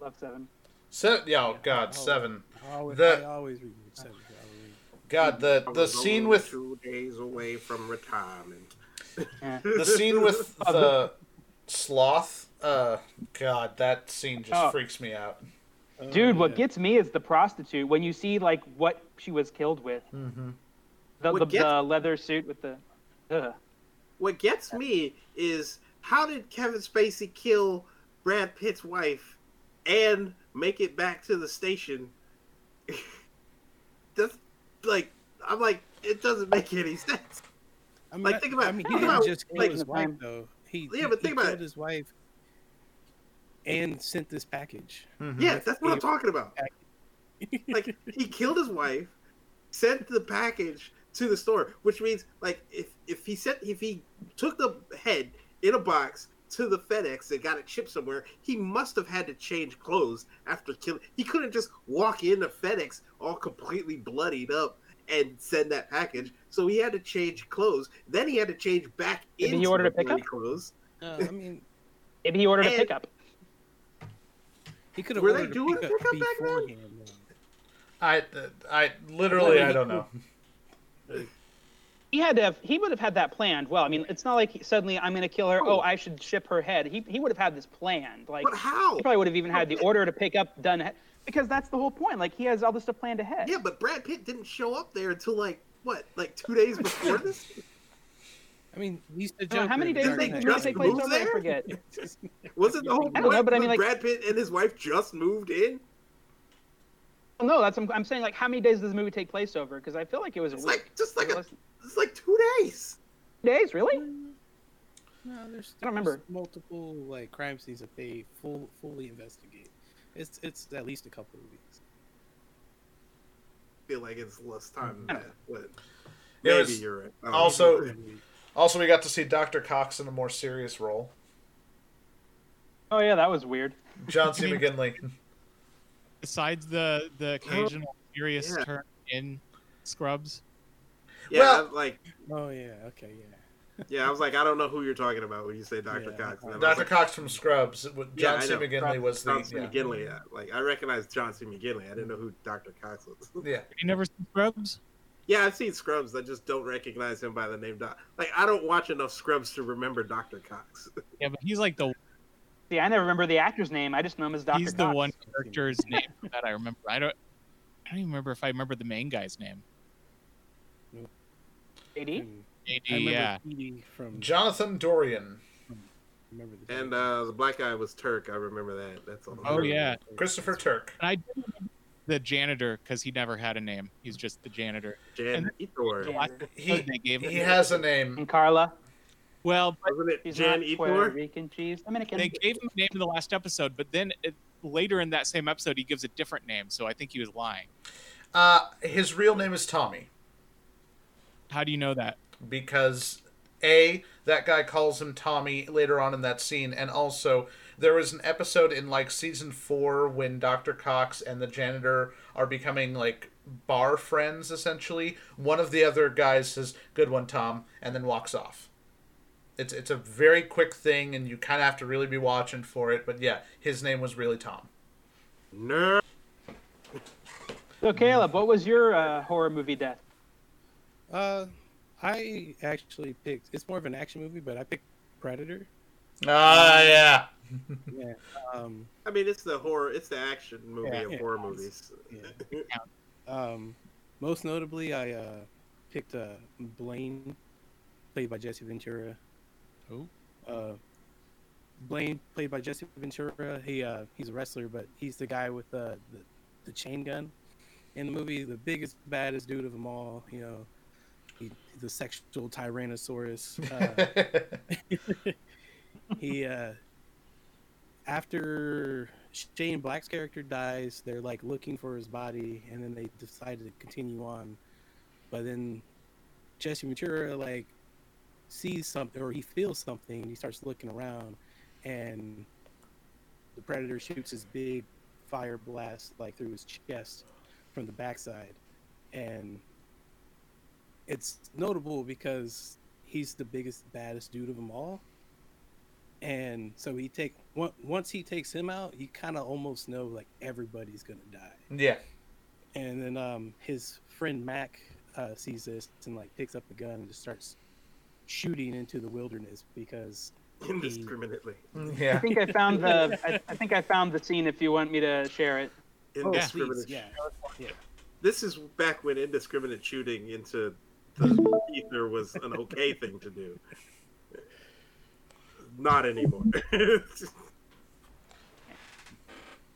Love Seven. So, yeah, oh god, Oh. seven. I always, The- I always read seven for Halloween. God, the the scene with two days away from retirement. The (laughs) scene with (laughs) the sloth. Uh, God, that scene just Oh. freaks me out. Oh, Dude, what yeah. gets me is the prostitute. When you see like what she was killed with, Mm-hmm. The, What the, gets- the leather suit with the. Ugh. What gets me is how did Kevin Spacey kill Brad Pitt's wife and make it back to the station? (laughs) That's like I'm like it doesn't make any (laughs) sense. I mean, like, think about- I mean, he think didn't about, just kill like- his wife though. He Yeah, but he think about killed it. his wife and sent this package. Mm-hmm. Yeah, that's what I'm talking about. like, Like he killed his wife, sent the package to the store, which means like if if he sent if he took the head in a box to the FedEx and got it shipped somewhere, he must have had to change clothes after killing. He couldn't just walk into FedEx all completely bloodied up and send that package. So he had to change clothes. Then he had to change back Maybe he into ordered the a pickup? clothes. uh, I (laughs) mean, Maybe he ordered a pickup. he could have Were they ordered doing a a pickup, pickup back then? I, I literally, I don't know. He had to have. He would have had that planned. Well, I mean, it's not like he, suddenly I'm going to kill her. Oh, I should ship her head. He he would have had this planned. Like But how? he probably would have even had the order to pick up done ahe- because that's the whole point. Like he has all this stuff planned ahead. Yeah, but Brad Pitt didn't show up there until like what, like two days before this. I mean, he's the I don't know, Joker. how many days Dark they did Knight. it just take place move over? (laughs) I there? forget. Was it the whole I don't know, but I mean, like- Brad Pitt and his wife just moved in? Well, no, that's I'm, I'm saying like how many days does the movie take place over? Because I feel like it was a It's week. like just like It a, was it's like two days. days, really? Mm. No, there's, I don't remember. multiple like crime scenes that they full fully investigate. It's it's at least a couple of weeks. feel like it's less time than that, but maybe was you're right. Oh, also- (laughs) know. Also, we got to see Dr. Cox in a more serious role. Oh yeah, that was weird. John C. (laughs) McGinley. Besides the the occasional oh, serious yeah. turn in Scrubs. yeah, Well- like Oh yeah, okay, yeah. yeah, I was like, I don't know who you're talking about when you say Dr. Yeah. Cox. Uh-huh. And then I was Dr. like, Cox from Scrubs. John Yeah, I C. know. McGinley was the. John C. yeah. McGinley. Yeah. Like I recognize John C. McGinley. I didn't know who Dr. Cox was. (laughs) Yeah. You never seen Scrubs? yeah, I've seen Scrubs. I just don't recognize him by the name Doc. Like I don't watch enough Scrubs to remember Dr. Cox. (laughs) Yeah, but he's like the See, I never remember the actor's name. I just know him as Dr. he's the one character's name (laughs) that I remember. I don't I don't even remember if I remember the main guy's name. AD? And AD, yeah. Petey from Jonathan Dorian. remember the And uh, the black guy was Turk. I remember that. That's all. I Oh, yeah. Christopher Turk. And I the janitor because he never had a name. He's just the janitor. Jan The Etor. He, episode they gave he has a name. And Carla. Well, Wasn't it Jan not Etor? Rican cheese. Dominican. they gave him a name in the last episode, but then it, later in that same episode he gives a different name. So I think he was lying. Uh, his real name is Tommy How do you know that? because a that guy calls him Tommy later on in that scene, and also there was an episode in like season four when Dr. Cox and the janitor are becoming like bar friends essentially. One of the other guys says, "Good one, Tom," and then walks off. It's it's a very quick thing, and you kind of have to really be watching for it. But yeah, his name was really Tom. No. So Caleb, what was your uh, horror movie death? Uh, I actually picked. It's more of an action movie, but I picked Predator. Ah, yeah. (laughs) Yeah. Um. I mean, it's the horror. It's the action movie Yeah. of Yeah. horror movies. Yeah. Um. Most notably, I uh picked uh Blaine, played by Jesse Ventura. Who? Uh, Blaine, played by Jesse Ventura. He uh he's a wrestler, but he's the guy with the the, the chain gun in the movie. The biggest, baddest dude of them all. You know, he, he's a sexual tyrannosaurus. Uh, (laughs) he uh after Shane Black's character dies, they're like looking for his body, and then they decide to continue on. But then Jesse Ventura like sees something, or he feels something, and he starts looking around, and the predator shoots his big fire blast like through his chest from the backside, and it's notable because he's the biggest, baddest dude of them all and so he take once he takes him out, you kind of almost know like everybody's gonna die. yeah. And then um, his friend Mac uh, sees this and like picks up the gun and just starts shooting into the wilderness because Indiscriminately. Yeah. I think I found the. I, I think I found the scene. If you want me to share it. oh, Indiscriminate. please, yeah, yeah. This is back when indiscriminate shooting into the ether was an okay (laughs) thing to do. Not anymore. (laughs)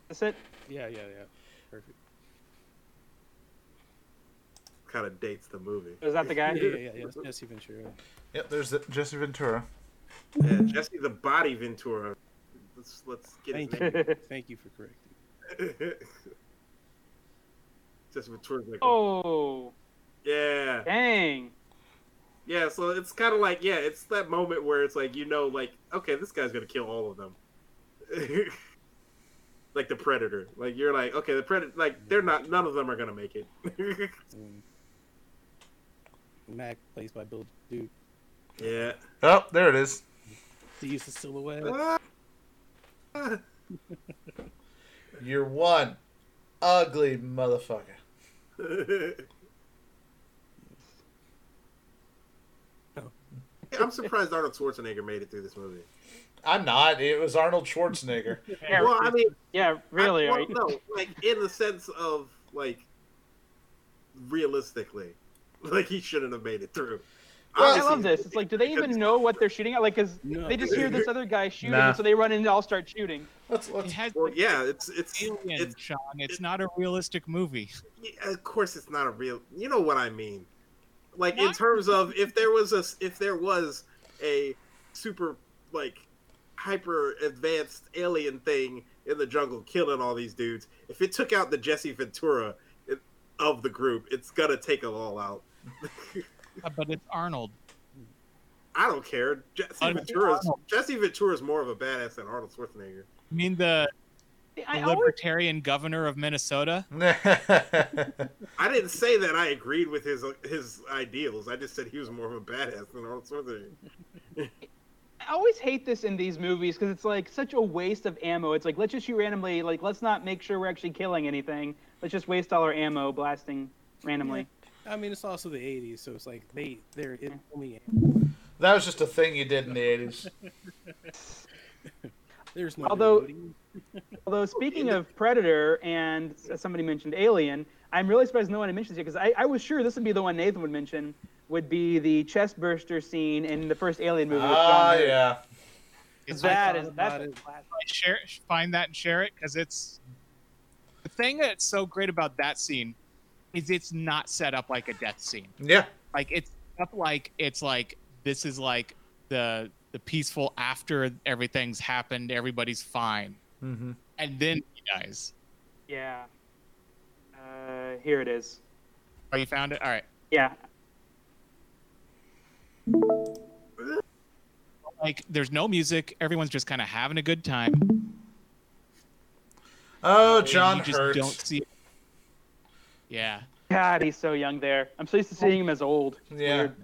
That's it. yeah, yeah, yeah, perfect. kind of dates the movie. Is that the guy? Yeah, yeah, yeah. yeah. It's Jesse Ventura. Yep, there's the, Jesse Ventura. Yeah, Jesse the Body Ventura. Let's let's get his Thank name. you, (laughs) thank you for correcting. Jesse Ventura's like, oh, yeah, dang. yeah. So it's kind of like, yeah, it's that moment where it's like, you know, like, okay, this guy's gonna kill all of them. (laughs) like the Predator. Like you're like, okay, the Predator. Like they're not. None of them are gonna make it. Um, (laughs) Mac plays by Bill Duke. Yeah. Oh, there it is. He used the silhouette. (laughs) You're one ugly motherfucker. I'm surprised Arnold Schwarzenegger made it through this movie. I'm not. It was Arnold Schwarzenegger. (laughs) Yeah, Well, I mean, yeah, really. I, right? well, no, like in the sense of like realistically, (laughs) like he shouldn't have made it through. I love this. It's like, do they even know what they're shooting at? Like, cause No. they just hear this other guy shooting, Nah. so they run in and all start shooting. Let's It let's. has Well, yeah, it's it's, alien, it's Sean. It's not a realistic movie. yeah, of course it's not a real. You know what I mean? Like in terms of if there was a if there was a super like hyper advanced alien thing in the jungle killing all these dudes. If it took out the Jesse Ventura of the group, it's gonna take them all out. (laughs) But it's Arnold. I don't care. Jesse Ventura. Ventura's Jesse Ventura's more of a badass than Arnold Schwarzenegger. I mean the, I the always, libertarian governor of Minnesota. (laughs) I didn't say that I agreed with his his ideals. I just said he was more of a badass than Arnold Schwarzenegger. I always hate this in these movies because it's like such a waste of ammo. It's like let's just shoot randomly. Like let's not make sure we're actually killing anything. Let's just waste all our ammo blasting randomly. I mean, it's also the '80s, so it's like they they're it's only that was just a thing you did in the 80s. (laughs) there's no. Although- Although speaking (laughs) of Predator and somebody mentioned Alien, I'm really surprised no one had mentioned it because I, I was sure this would be the one Nathan would mention. Would be the chest burster scene in the first Alien movie. with John Ah, Hurt. yeah. It's That is about that's it. classic. share find that and share it because it's the thing that's so great about that scene is it's not set up like a death scene. Yeah. Like it's up like it's like this is like the the peaceful after everything's happened, everybody's fine, hmm and then he dies. Yeah. Uh, here it is. Oh, you found it? All right. Yeah. Like there's no music. Everyone's just kind of having a good time. Oh, and John you just Hurt. don't see. Yeah. God, he's so young there. I'm so used to seeing him as old. It's Yeah. weird.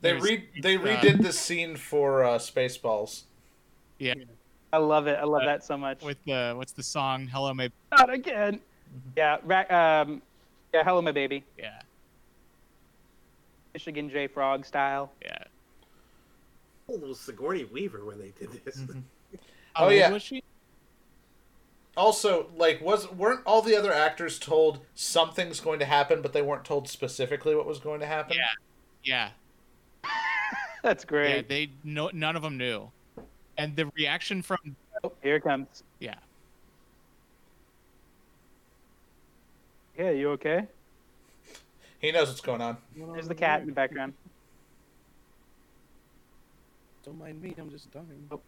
They re they uh, redid this scene for uh, Spaceballs. Yeah. I love it. I love Uh, that so much. With the what's the song? Hello, my Not again. Yeah. Ra- um, yeah. Hello, my baby. yeah, Michigan J Frog style. yeah. Oh, it was Sigourney Weaver when they did this. Mhm. How Oh, yeah. Was she? Also, like, was weren't all the other actors told something's going to happen, but they weren't told specifically what was going to happen? Yeah. Yeah. (laughs) That's great Yeah. great. They no none of them knew, and the reaction from Oh, here it comes. yeah. Yeah, you okay? He knows what's going on. There's the cat in the background. Don't mind me. I'm just dying. Oh.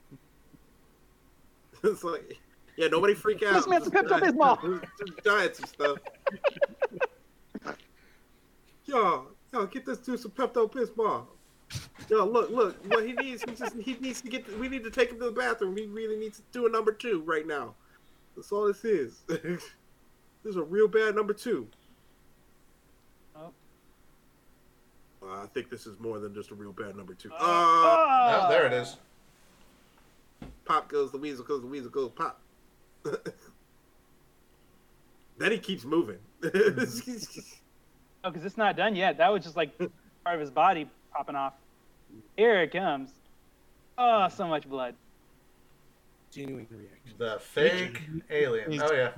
(laughs) it's like, yeah, nobody freak out. This man's Just Pepto die- Bismol. Just diet some stuff. (laughs) yo, yo, get this dude some Pepto Bismol. Yo, look, look, what he needs, he just he needs to get. We need to take him to the bathroom. He really needs to do a number two right now. That's all this is. (laughs) this is a real bad number two. Oh. Uh, I think this is more than just a real bad number two. Uh, Oh, there it is. pop goes the weasel goes the weasel goes pop. (laughs) then he keeps moving. (laughs) Oh, because it's not done yet. That was just like part of his body popping off. Here it comes. Oh, so much blood. Genuine reaction. The fake alien. Oh yeah.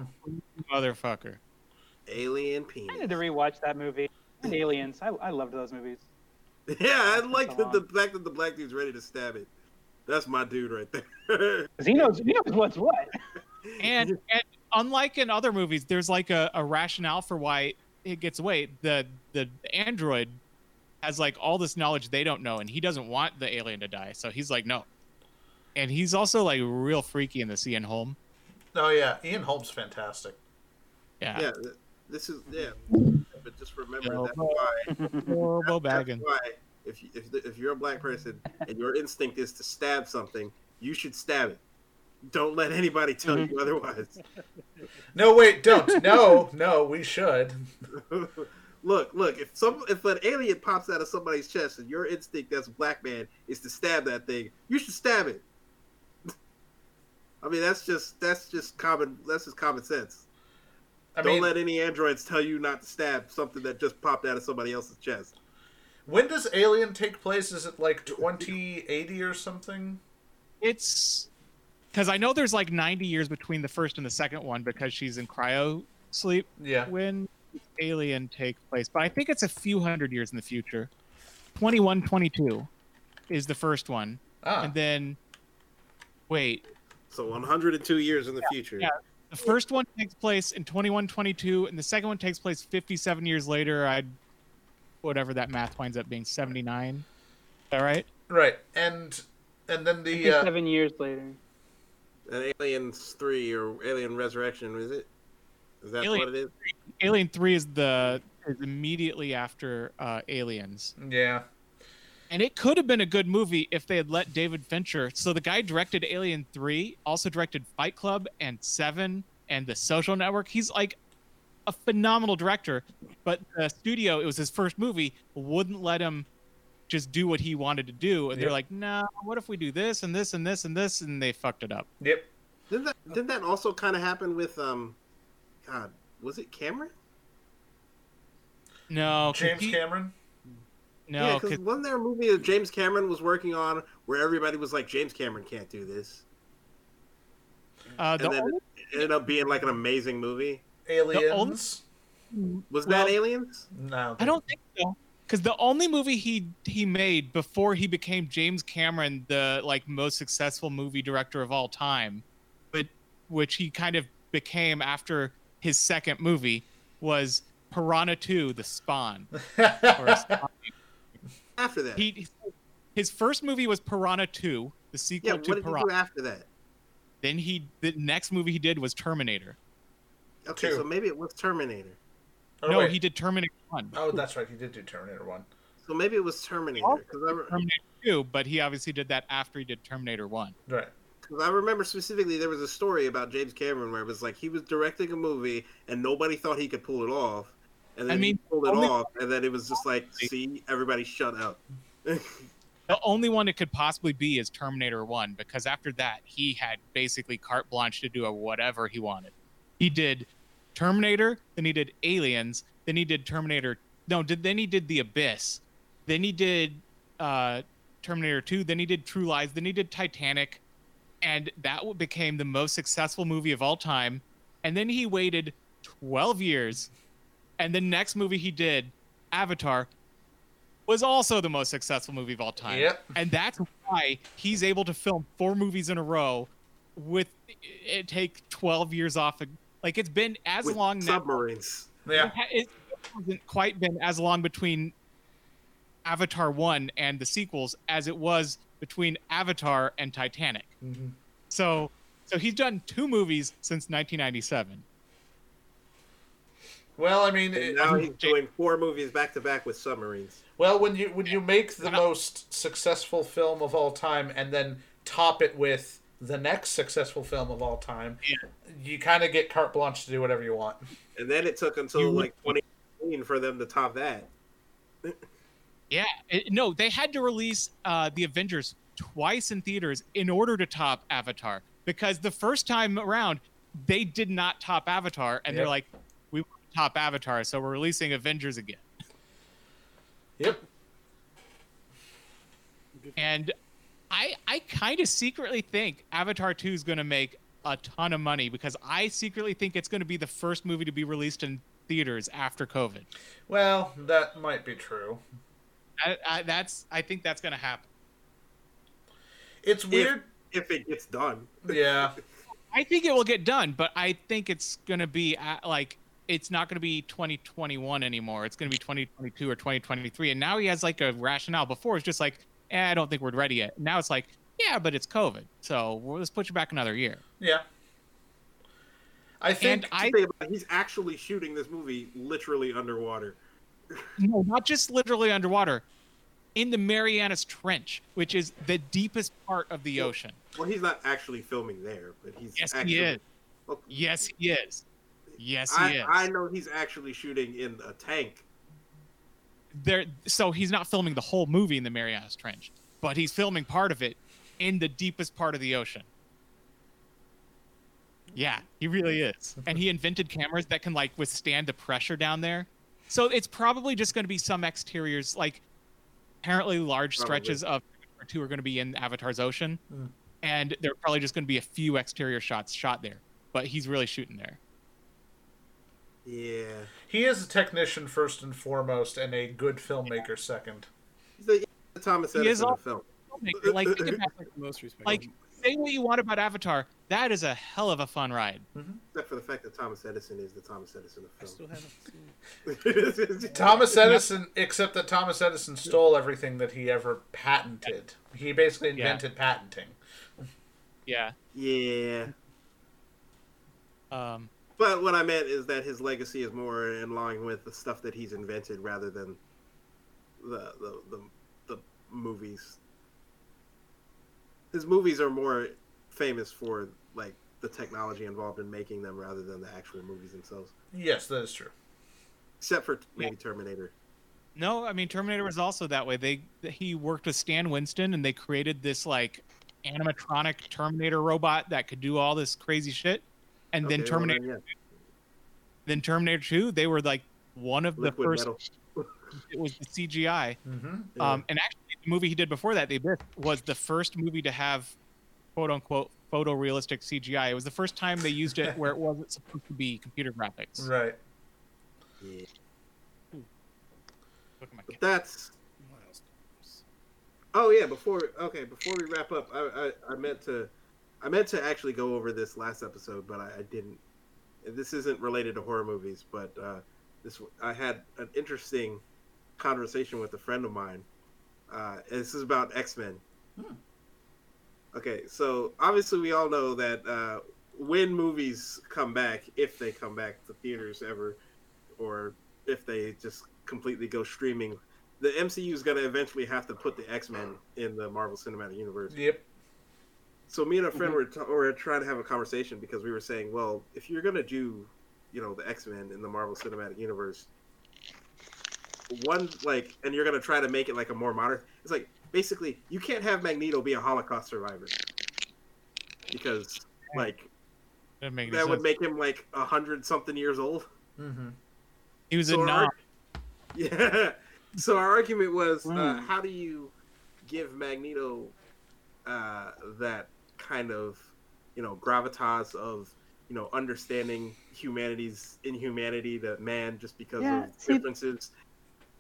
Motherfucker. Alien penis. I need penis. to rewatch that movie. And Aliens. I, I loved those movies. (laughs) Yeah, I like So the, the fact that the black dude's ready to stab it. That's my dude right there. 'Cause he knows, he knows what's what. And and unlike in other movies, there's like a, a rationale for why it gets away. The the android has like all this knowledge they don't know, and he doesn't want the alien to die, so he's like no. And he's also like real freaky in the Ian Holm. Oh yeah. Ian Holm's fantastic. Yeah. yeah, this is yeah. But just remember Yo, that's why. Horrible (laughs) That's bagging. why if you, if if you're a black person and your instinct is to stab something, you should stab it. Don't let anybody tell mm-hmm. you otherwise. (laughs) No, wait, don't. No, no, we should. (laughs) look, look. If some if an alien pops out of somebody's chest and your instinct as a black man is to stab that thing, you should stab it. (laughs) I mean, that's just that's just common. That's just common sense. I Don't mean, let any androids tell you not to stab something that just popped out of somebody else's chest. when does Alien take place? Is it like 2080 or something? It's because I know there's like 90 years between the first and the second one because she's in cryo sleep Yeah. when Alien takes place, but I think it's a few hundred years in the future. 21, 22 is the first one, Ah. and then wait, So 102 years in the future. yeah. the first one takes place in 21, 22, and the second one takes place 57 years later. I, whatever that math winds up being, 79. Is that right? Right. And and then the It's uh, Seven years later. And Aliens Three or Alien Resurrection is it? Is that Alien- what it is? Alien Three is the is immediately after uh, Aliens, yeah, and it could have been a good movie if they had let David Fincher. So the guy directed Alien Three, also directed Fight Club and Seven and The Social Network. He's like a phenomenal director, but the studio it was his first movie wouldn't let him just do what he wanted to do, and Yep. they're like, "No, what if we do this and this and this and this?" And they fucked it up. yep. Didn't that didn't that also kind of happen with um, God, was it Cameron? No. James he- Cameron. No, yeah, because 'cause- wasn't there a movie that James Cameron was working on where everybody was like, James Cameron can't do this, uh, the and then only- it ended up being like an amazing movie. Aliens. Was Well- that Aliens? No, I don't think so. Because the only movie he he made before he became James Cameron, the like most successful movie director of all time, but which he kind of became after his second movie, was Piranha 2: The Spawn. (laughs) Or Spawn. After that, he his first movie was Piranha 2, the sequel yeah. What to did he do after that? Then he the next movie he did was Terminator. Okay, Two. so maybe it was Terminator. Oh, no, wait. he did Terminator 1. Oh, that's right. He did do Terminator One. So maybe it was Terminator because I, re- Terminator 2, but he obviously did that after he did Terminator 1. Right. 'cause I remember specifically there was a story about James Cameron where it was like he was directing a movie and nobody thought he could pull it off, and then I mean, he pulled it only- off, and then it was just like, see, everybody shut up. (laughs) The only one it could possibly be is Terminator 1 because after that he had basically carte blanche to do whatever he wanted. He did Terminator, then he did Aliens, then he did Terminator no, did then he did The Abyss. Then he did uh Terminator 2, then he did True Lies, then he did Titanic and that became the most successful movie of all time. And then he waited 12 years and the next movie he did, Avatar, was also the most successful movie of all time. Yep. And that's why he's able to film four movies in a row with it take 12 years off. Like it's been as with long now. submarines. Yeah. It hasn't quite been as long between Avatar 1 and the sequels as it was between Avatar and Titanic. Mhm. So so he's done two movies since 1997. Well, I mean, And it- now he's doing four movies back to back with submarines. well, when you when you make the most successful film of all time and then top it with the next successful film of all time, Yeah. you kind of get carte blanche to do whatever you want. And then it took until You like 2018 for them to top that. Yeah, it, no, they had to release uh, the Avengers twice in theaters in order to top Avatar because the first time around they did not top Avatar, and they're like, "We want to top Avatar, so we're releasing Avengers again." Yep. And I, I kind of secretly think Avatar Two is going to make a ton of money because I secretly think it's going to be the first movie to be released in theaters after COVID. Well, that might be true. I, I, that's, I think that's going to happen. It's weird. If it gets done. Yeah. (laughs) I think it will get done, but I think it's going to be at, like it's not going to be 2021 anymore. It's going to be 2022 or 2023. And now he has like a rationale. Before it's just like, eh, I don't think we're ready yet. Now it's like, yeah, but it's COVID, so we'll let's put you back another year. Yeah. I think I about he's actually shooting this movie literally underwater. (laughs) no, not just literally underwater, in the Marianas Trench, which is the deepest part of the ocean. Well, he's not actually filming there, but he's Yes, actually, he is. Well, Yes, he is. Yes, he I, is. I know he's actually shooting in a tank. There so he's not filming the whole movie in the Marianas Trench, but he's filming part of it in the deepest part of the ocean. Yeah, he really is. And he invented cameras that can like withstand the pressure down there. So it's probably just going to be some exteriors like apparently large Probably. stretches of or two are going to be in Avatar's ocean. Mm. And there are probably just going to be a few exterior shots shot there, but he's really shooting there. Yeah. he is a technician first and foremost, and a good filmmaker second. He's the, the Thomas He Edison is of film. Like think about (laughs) Most respect. Like, say what you want about Avatar. That is a hell of a fun ride. Except for the fact that Thomas Edison is the Thomas Edison I of still film. haven't (laughs) seen it. Thomas Edison, except that Thomas Edison stole everything that he ever patented. He basically Yeah. invented patenting. Yeah. Yeah. Um, But what I meant is that his legacy is more in line with the stuff that he's invented rather than the the the, the movies. His movies are more famous for like the technology involved in making them rather than the actual movies themselves. Yes, that is true. Except for maybe Terminator. no, I mean Terminator was also that way. They he worked with Stan Winston and they created this like animatronic Terminator robot that could do all this crazy shit. And then Okay, well, Terminator, then, then Terminator Two, they were like one of yeah. the first. (laughs) It was the CGI. Mm-hmm. Yeah. Um, and actually, the movie he did before that, The Abyss, was the first movie to have "quote unquote" photorealistic CGI. It was the first time they used it (laughs) where it wasn't supposed to be computer graphics. Right. Yeah. Look at my But that's Oh yeah, before okay, before we wrap up, I, I, I meant to I meant to actually go over this last episode, but I, I didn't. This isn't related to horror movies, but uh, this I had an interesting conversation with a friend of mine. Uh, this is about X Men. Hmm. Okay, so obviously we all know that uh, when movies come back, if they come back to theaters ever, or if they just completely go streaming, the MCU is going to eventually have to put the X Men in the Marvel Cinematic Universe. Yep. So me and a friend were, t- were trying to have a conversation because we were saying, well, if you're going to do, you know, the X Men in the Marvel Cinematic Universe, one like, and you're going to try to make it like a more modern. It's like basically you can't have Magneto be a Holocaust survivor because like Didn't make that would make him like a hundred something years old. Mm-hmm. he was so a our- (laughs) Yeah. So our argument was, uh, Mm. how do you give Magneto uh, that kind of, you know, gravitas of, you know, understanding humanity's inhumanity to man just because Yeah, of see- differences,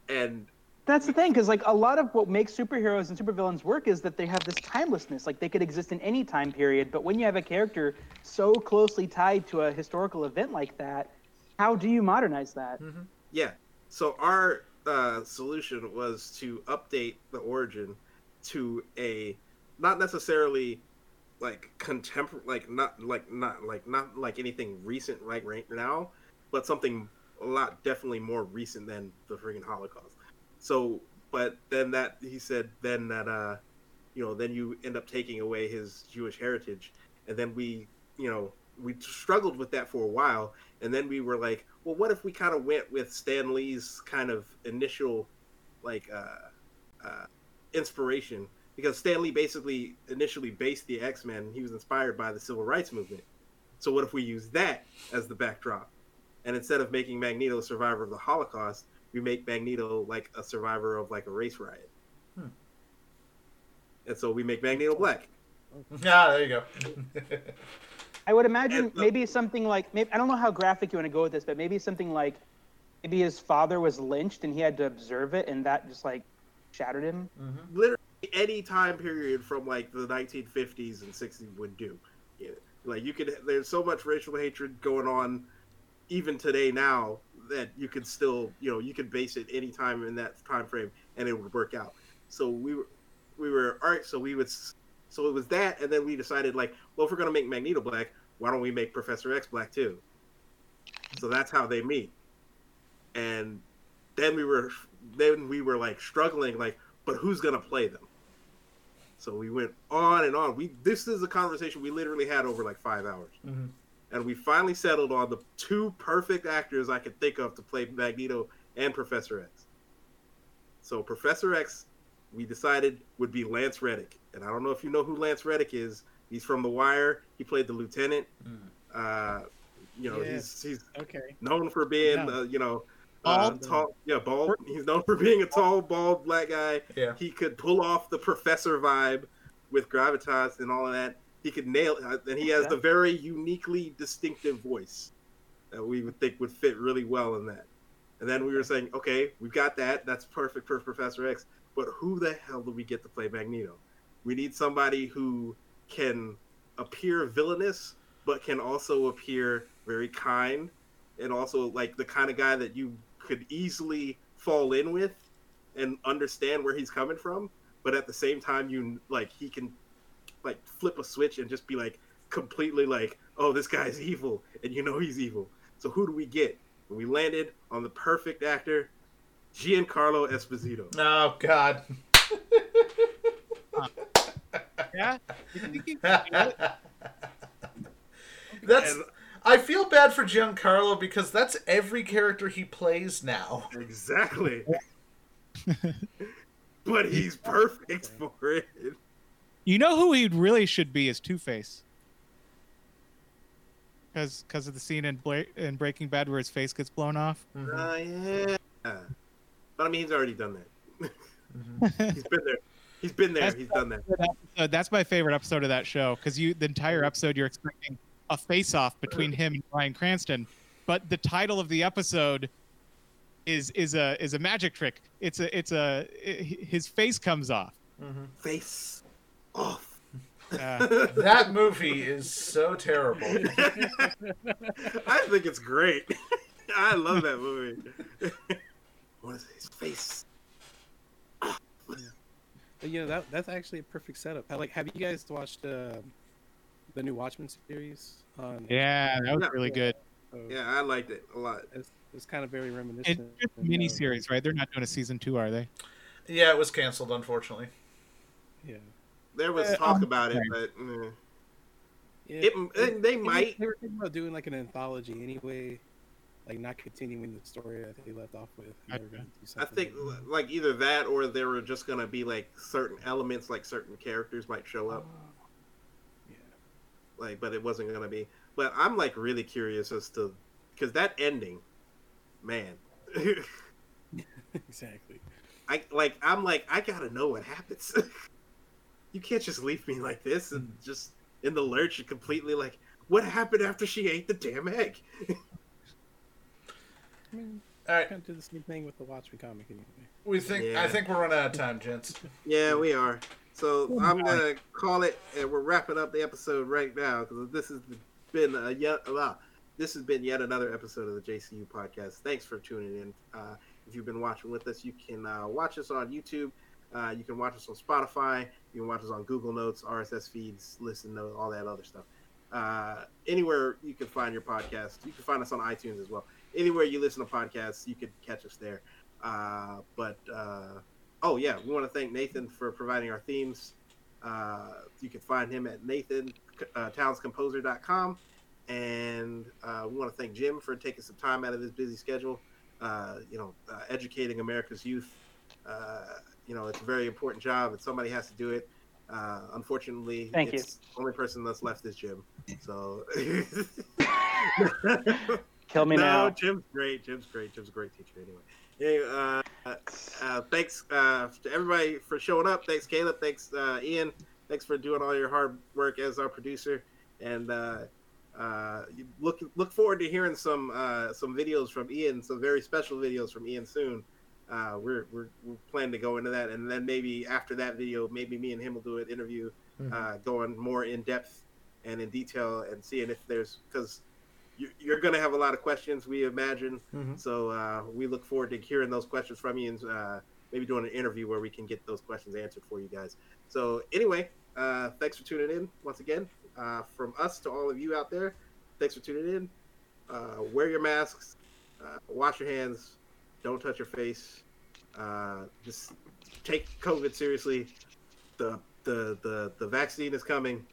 and That's the thing, because like a lot of what makes superheroes and supervillains work is that they have this timelessness. Like they could exist in any time period, but when you have a character so closely tied to a historical event like that, how do you modernize that? Yeah. So our uh, solution was to update the origin to a not necessarily like contemporary, like not like not like not like anything recent right right now, but something a lot definitely more recent than the freaking Holocaust. So, but then that he said then that uh, you know, then you end up taking away his Jewish heritage, and then we, you know, we struggled with that for a while, and then we were like, well, what if we kind of went with Stan Lee's kind of initial, like, uh, uh, inspiration? Because Stan Lee basically initially based the X Men. He was inspired by the Civil Rights Movement. So what if we use that as the backdrop, and instead of making Magneto a survivor of the Holocaust, we make Magneto like a survivor of like a race riot. Hmm. And so we make Magneto black. Yeah, (laughs) there you go. (laughs) I would imagine And the- maybe something like maybe I don't know how graphic you want to go with this, but maybe something like maybe his father was lynched and he had to observe it, and that just like shattered him. Mm-hmm. literally any time period from like the 1950s and 60s would do. Like you could, there's so much racial hatred going on, even today now that you could still, you know, you could base it any time in that time frame and it would work out. So we were, we were all right. So we would, so it was that, and then we decided like, well, if we're gonna make Magneto black, why don't we make Professor X black too? So that's how they meet. And then we were, then we were like struggling, like, but who's gonna play them? So we went on and on. We this is a conversation we literally had over like five hours, Mhm. and we finally settled on the two perfect actors I could think of to play Magneto and Professor X. So Professor X, we decided would be Lance Reddick, and I don't know if you know who Lance Reddick is. He's from The Wire. He played the lieutenant. Mhm. Uh, you know, Yeah. he's he's Okay. known for being, No. uh, you know, uh, Bald? tall. Yeah, bald. He's known for being a tall, bald black guy. Yeah. He could pull off the professor vibe with gravitas and all of that. He could nail it, and he has the very uniquely distinctive voice that we would think would fit really well in that. And then we were saying, okay, we've got that. That's perfect for Professor X. But who the hell do we get to play Magneto? We need somebody who can appear villainous, but can also appear very kind, and also like the kind of guy that you could easily fall in with and understand where he's coming from. But at the same time, you like he can like flip a switch and just be like completely like, oh, this guy's evil, and you know he's evil. So who do we get? And we landed on the perfect actor, Giancarlo Esposito. Oh God. (laughs) Yeah. You think you can do it? That's. And- I feel bad for Giancarlo because that's every character he plays now. Exactly. (laughs) but he's perfect for it. You know who he really should be is Two Face. Because because of the scene in, Bla- in Breaking Bad where his face gets blown off. Uh, yeah. But I mean, he's already done that. (laughs) He's been there. He's been there. That's- He's done that. Uh, that's my favorite episode of that show because you the entire episode you're expecting a face off between him and Bryan Cranston, but the title of the episode is is a is a magic trick. It's a it's a i his face comes off. Face off. Uh, (laughs) That movie is so terrible. (laughs) I think it's great. (laughs) I love that movie. what is his face? But yeah, that that's actually a perfect setup. Like, have you guys watched uh, the new Watchmen series? On yeah, that was Yeah. really good. so Yeah, I liked it a lot. it's, it's kind of very reminiscent. It's just a mini uh, series, right? They're not doing a season two, are they? Yeah, it was canceled, unfortunately. Yeah, There was Uh, talk um, about it, but eh. yeah. it, and they They were- might. They were thinking about doing like an anthology anyway, like not continuing the story that they left off with. They were gonna do I think like either that or there were just gonna be like certain elements, like certain characters might show up. Yeah. Like but it wasn't gonna be but i'm like really curious as to because that ending man (laughs) exactly. i like i'm like i gotta know what happens (laughs) you can't just leave me like this and hmm. just in the lurch and completely like what happened after she ate the damn egg I mean, All right, kind of did the same thing with the Watchmen comic anyway. we think. I think we're running out of time, gents. yeah we are so i'm gonna call it and we're wrapping up the episode right now because this has been a yet uh, this has been yet another episode of the jcu podcast. Thanks for tuning in. Uh, if you've been watching with us you can uh, watch us on youtube. Uh, you can watch us on spotify. You can watch us on google notes rss feeds listen note all that other stuff. Uh, anywhere you can find your podcast you can find us on itunes as well. Anywhere you listen to podcasts you can catch us there. Uh, but uh, oh yeah, we want to thank Nathan for providing our themes. Uh, you can find him at Nathan uh, townscomposer.com. And uh, we want to thank Jim for taking some time out of his busy schedule. Uh, you know, uh, educating America's youth. Uh, you know, it's a very important job, and somebody has to do it. Uh, unfortunately, Thank you. it's the only person that's left is Jim. So, Kill me (laughs) no, now. Jim's great. Jim's great. Jim's a great teacher. Anyway, anyway uh, uh, thanks uh, to everybody for showing up. Thanks, Caleb. Thanks, uh, Ian. Thanks for doing all your hard work as our producer. And uh, uh, look look forward to hearing some uh, some videos from Ian, some very special videos from Ian soon. Uh, we're, we're we're planning to go into that, and then maybe after that video, maybe me and him will do an interview, uh, going more in depth and in detail, and seeing if there's because you're going to have a lot of questions, we imagine. Mhm. So uh, we look forward to hearing those questions from you, and uh, maybe doing an interview where we can get those questions answered for you guys. So anyway, uh, thanks for tuning in once again. Uh, from us to all of you out there, thanks for tuning in. Uh, wear your masks, uh, wash your hands, don't touch your face. Uh, just take COVID seriously. The, the the the vaccine is coming,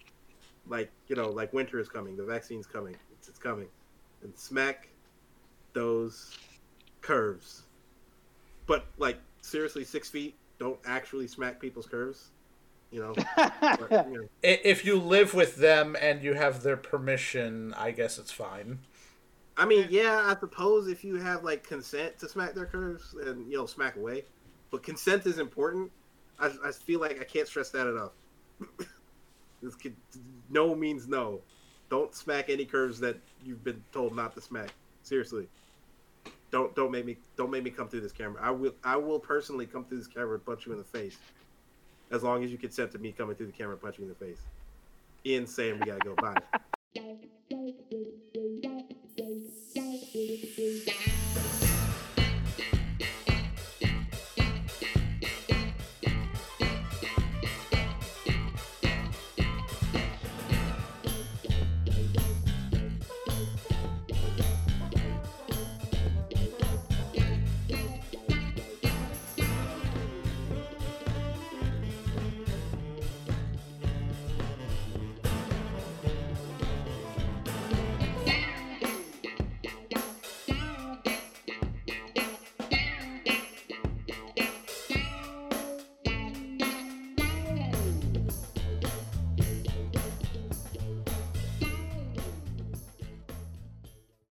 like you know, like winter is coming. The vaccine's coming. It's, it's coming, and smack those curves. But like seriously, six feet. Don't actually smack people's curves. You know. (laughs) but, you know. If you live with them and you have their permission, I guess it's fine. I mean, yeah, I suppose if you have like consent to smack their curves and you know smack away, but consent is important. I, I feel like I can't stress that enough. (coughs) this could, no means no. Don't smack any curves that you've been told not to smack. Seriously. Don't don't make me don't make me come through this camera. I will I will personally come through this camera and punch you in the face. As long as you consent to me coming through the camera and punch you in the face. Ian's saying we gotta go. Bye. (laughs)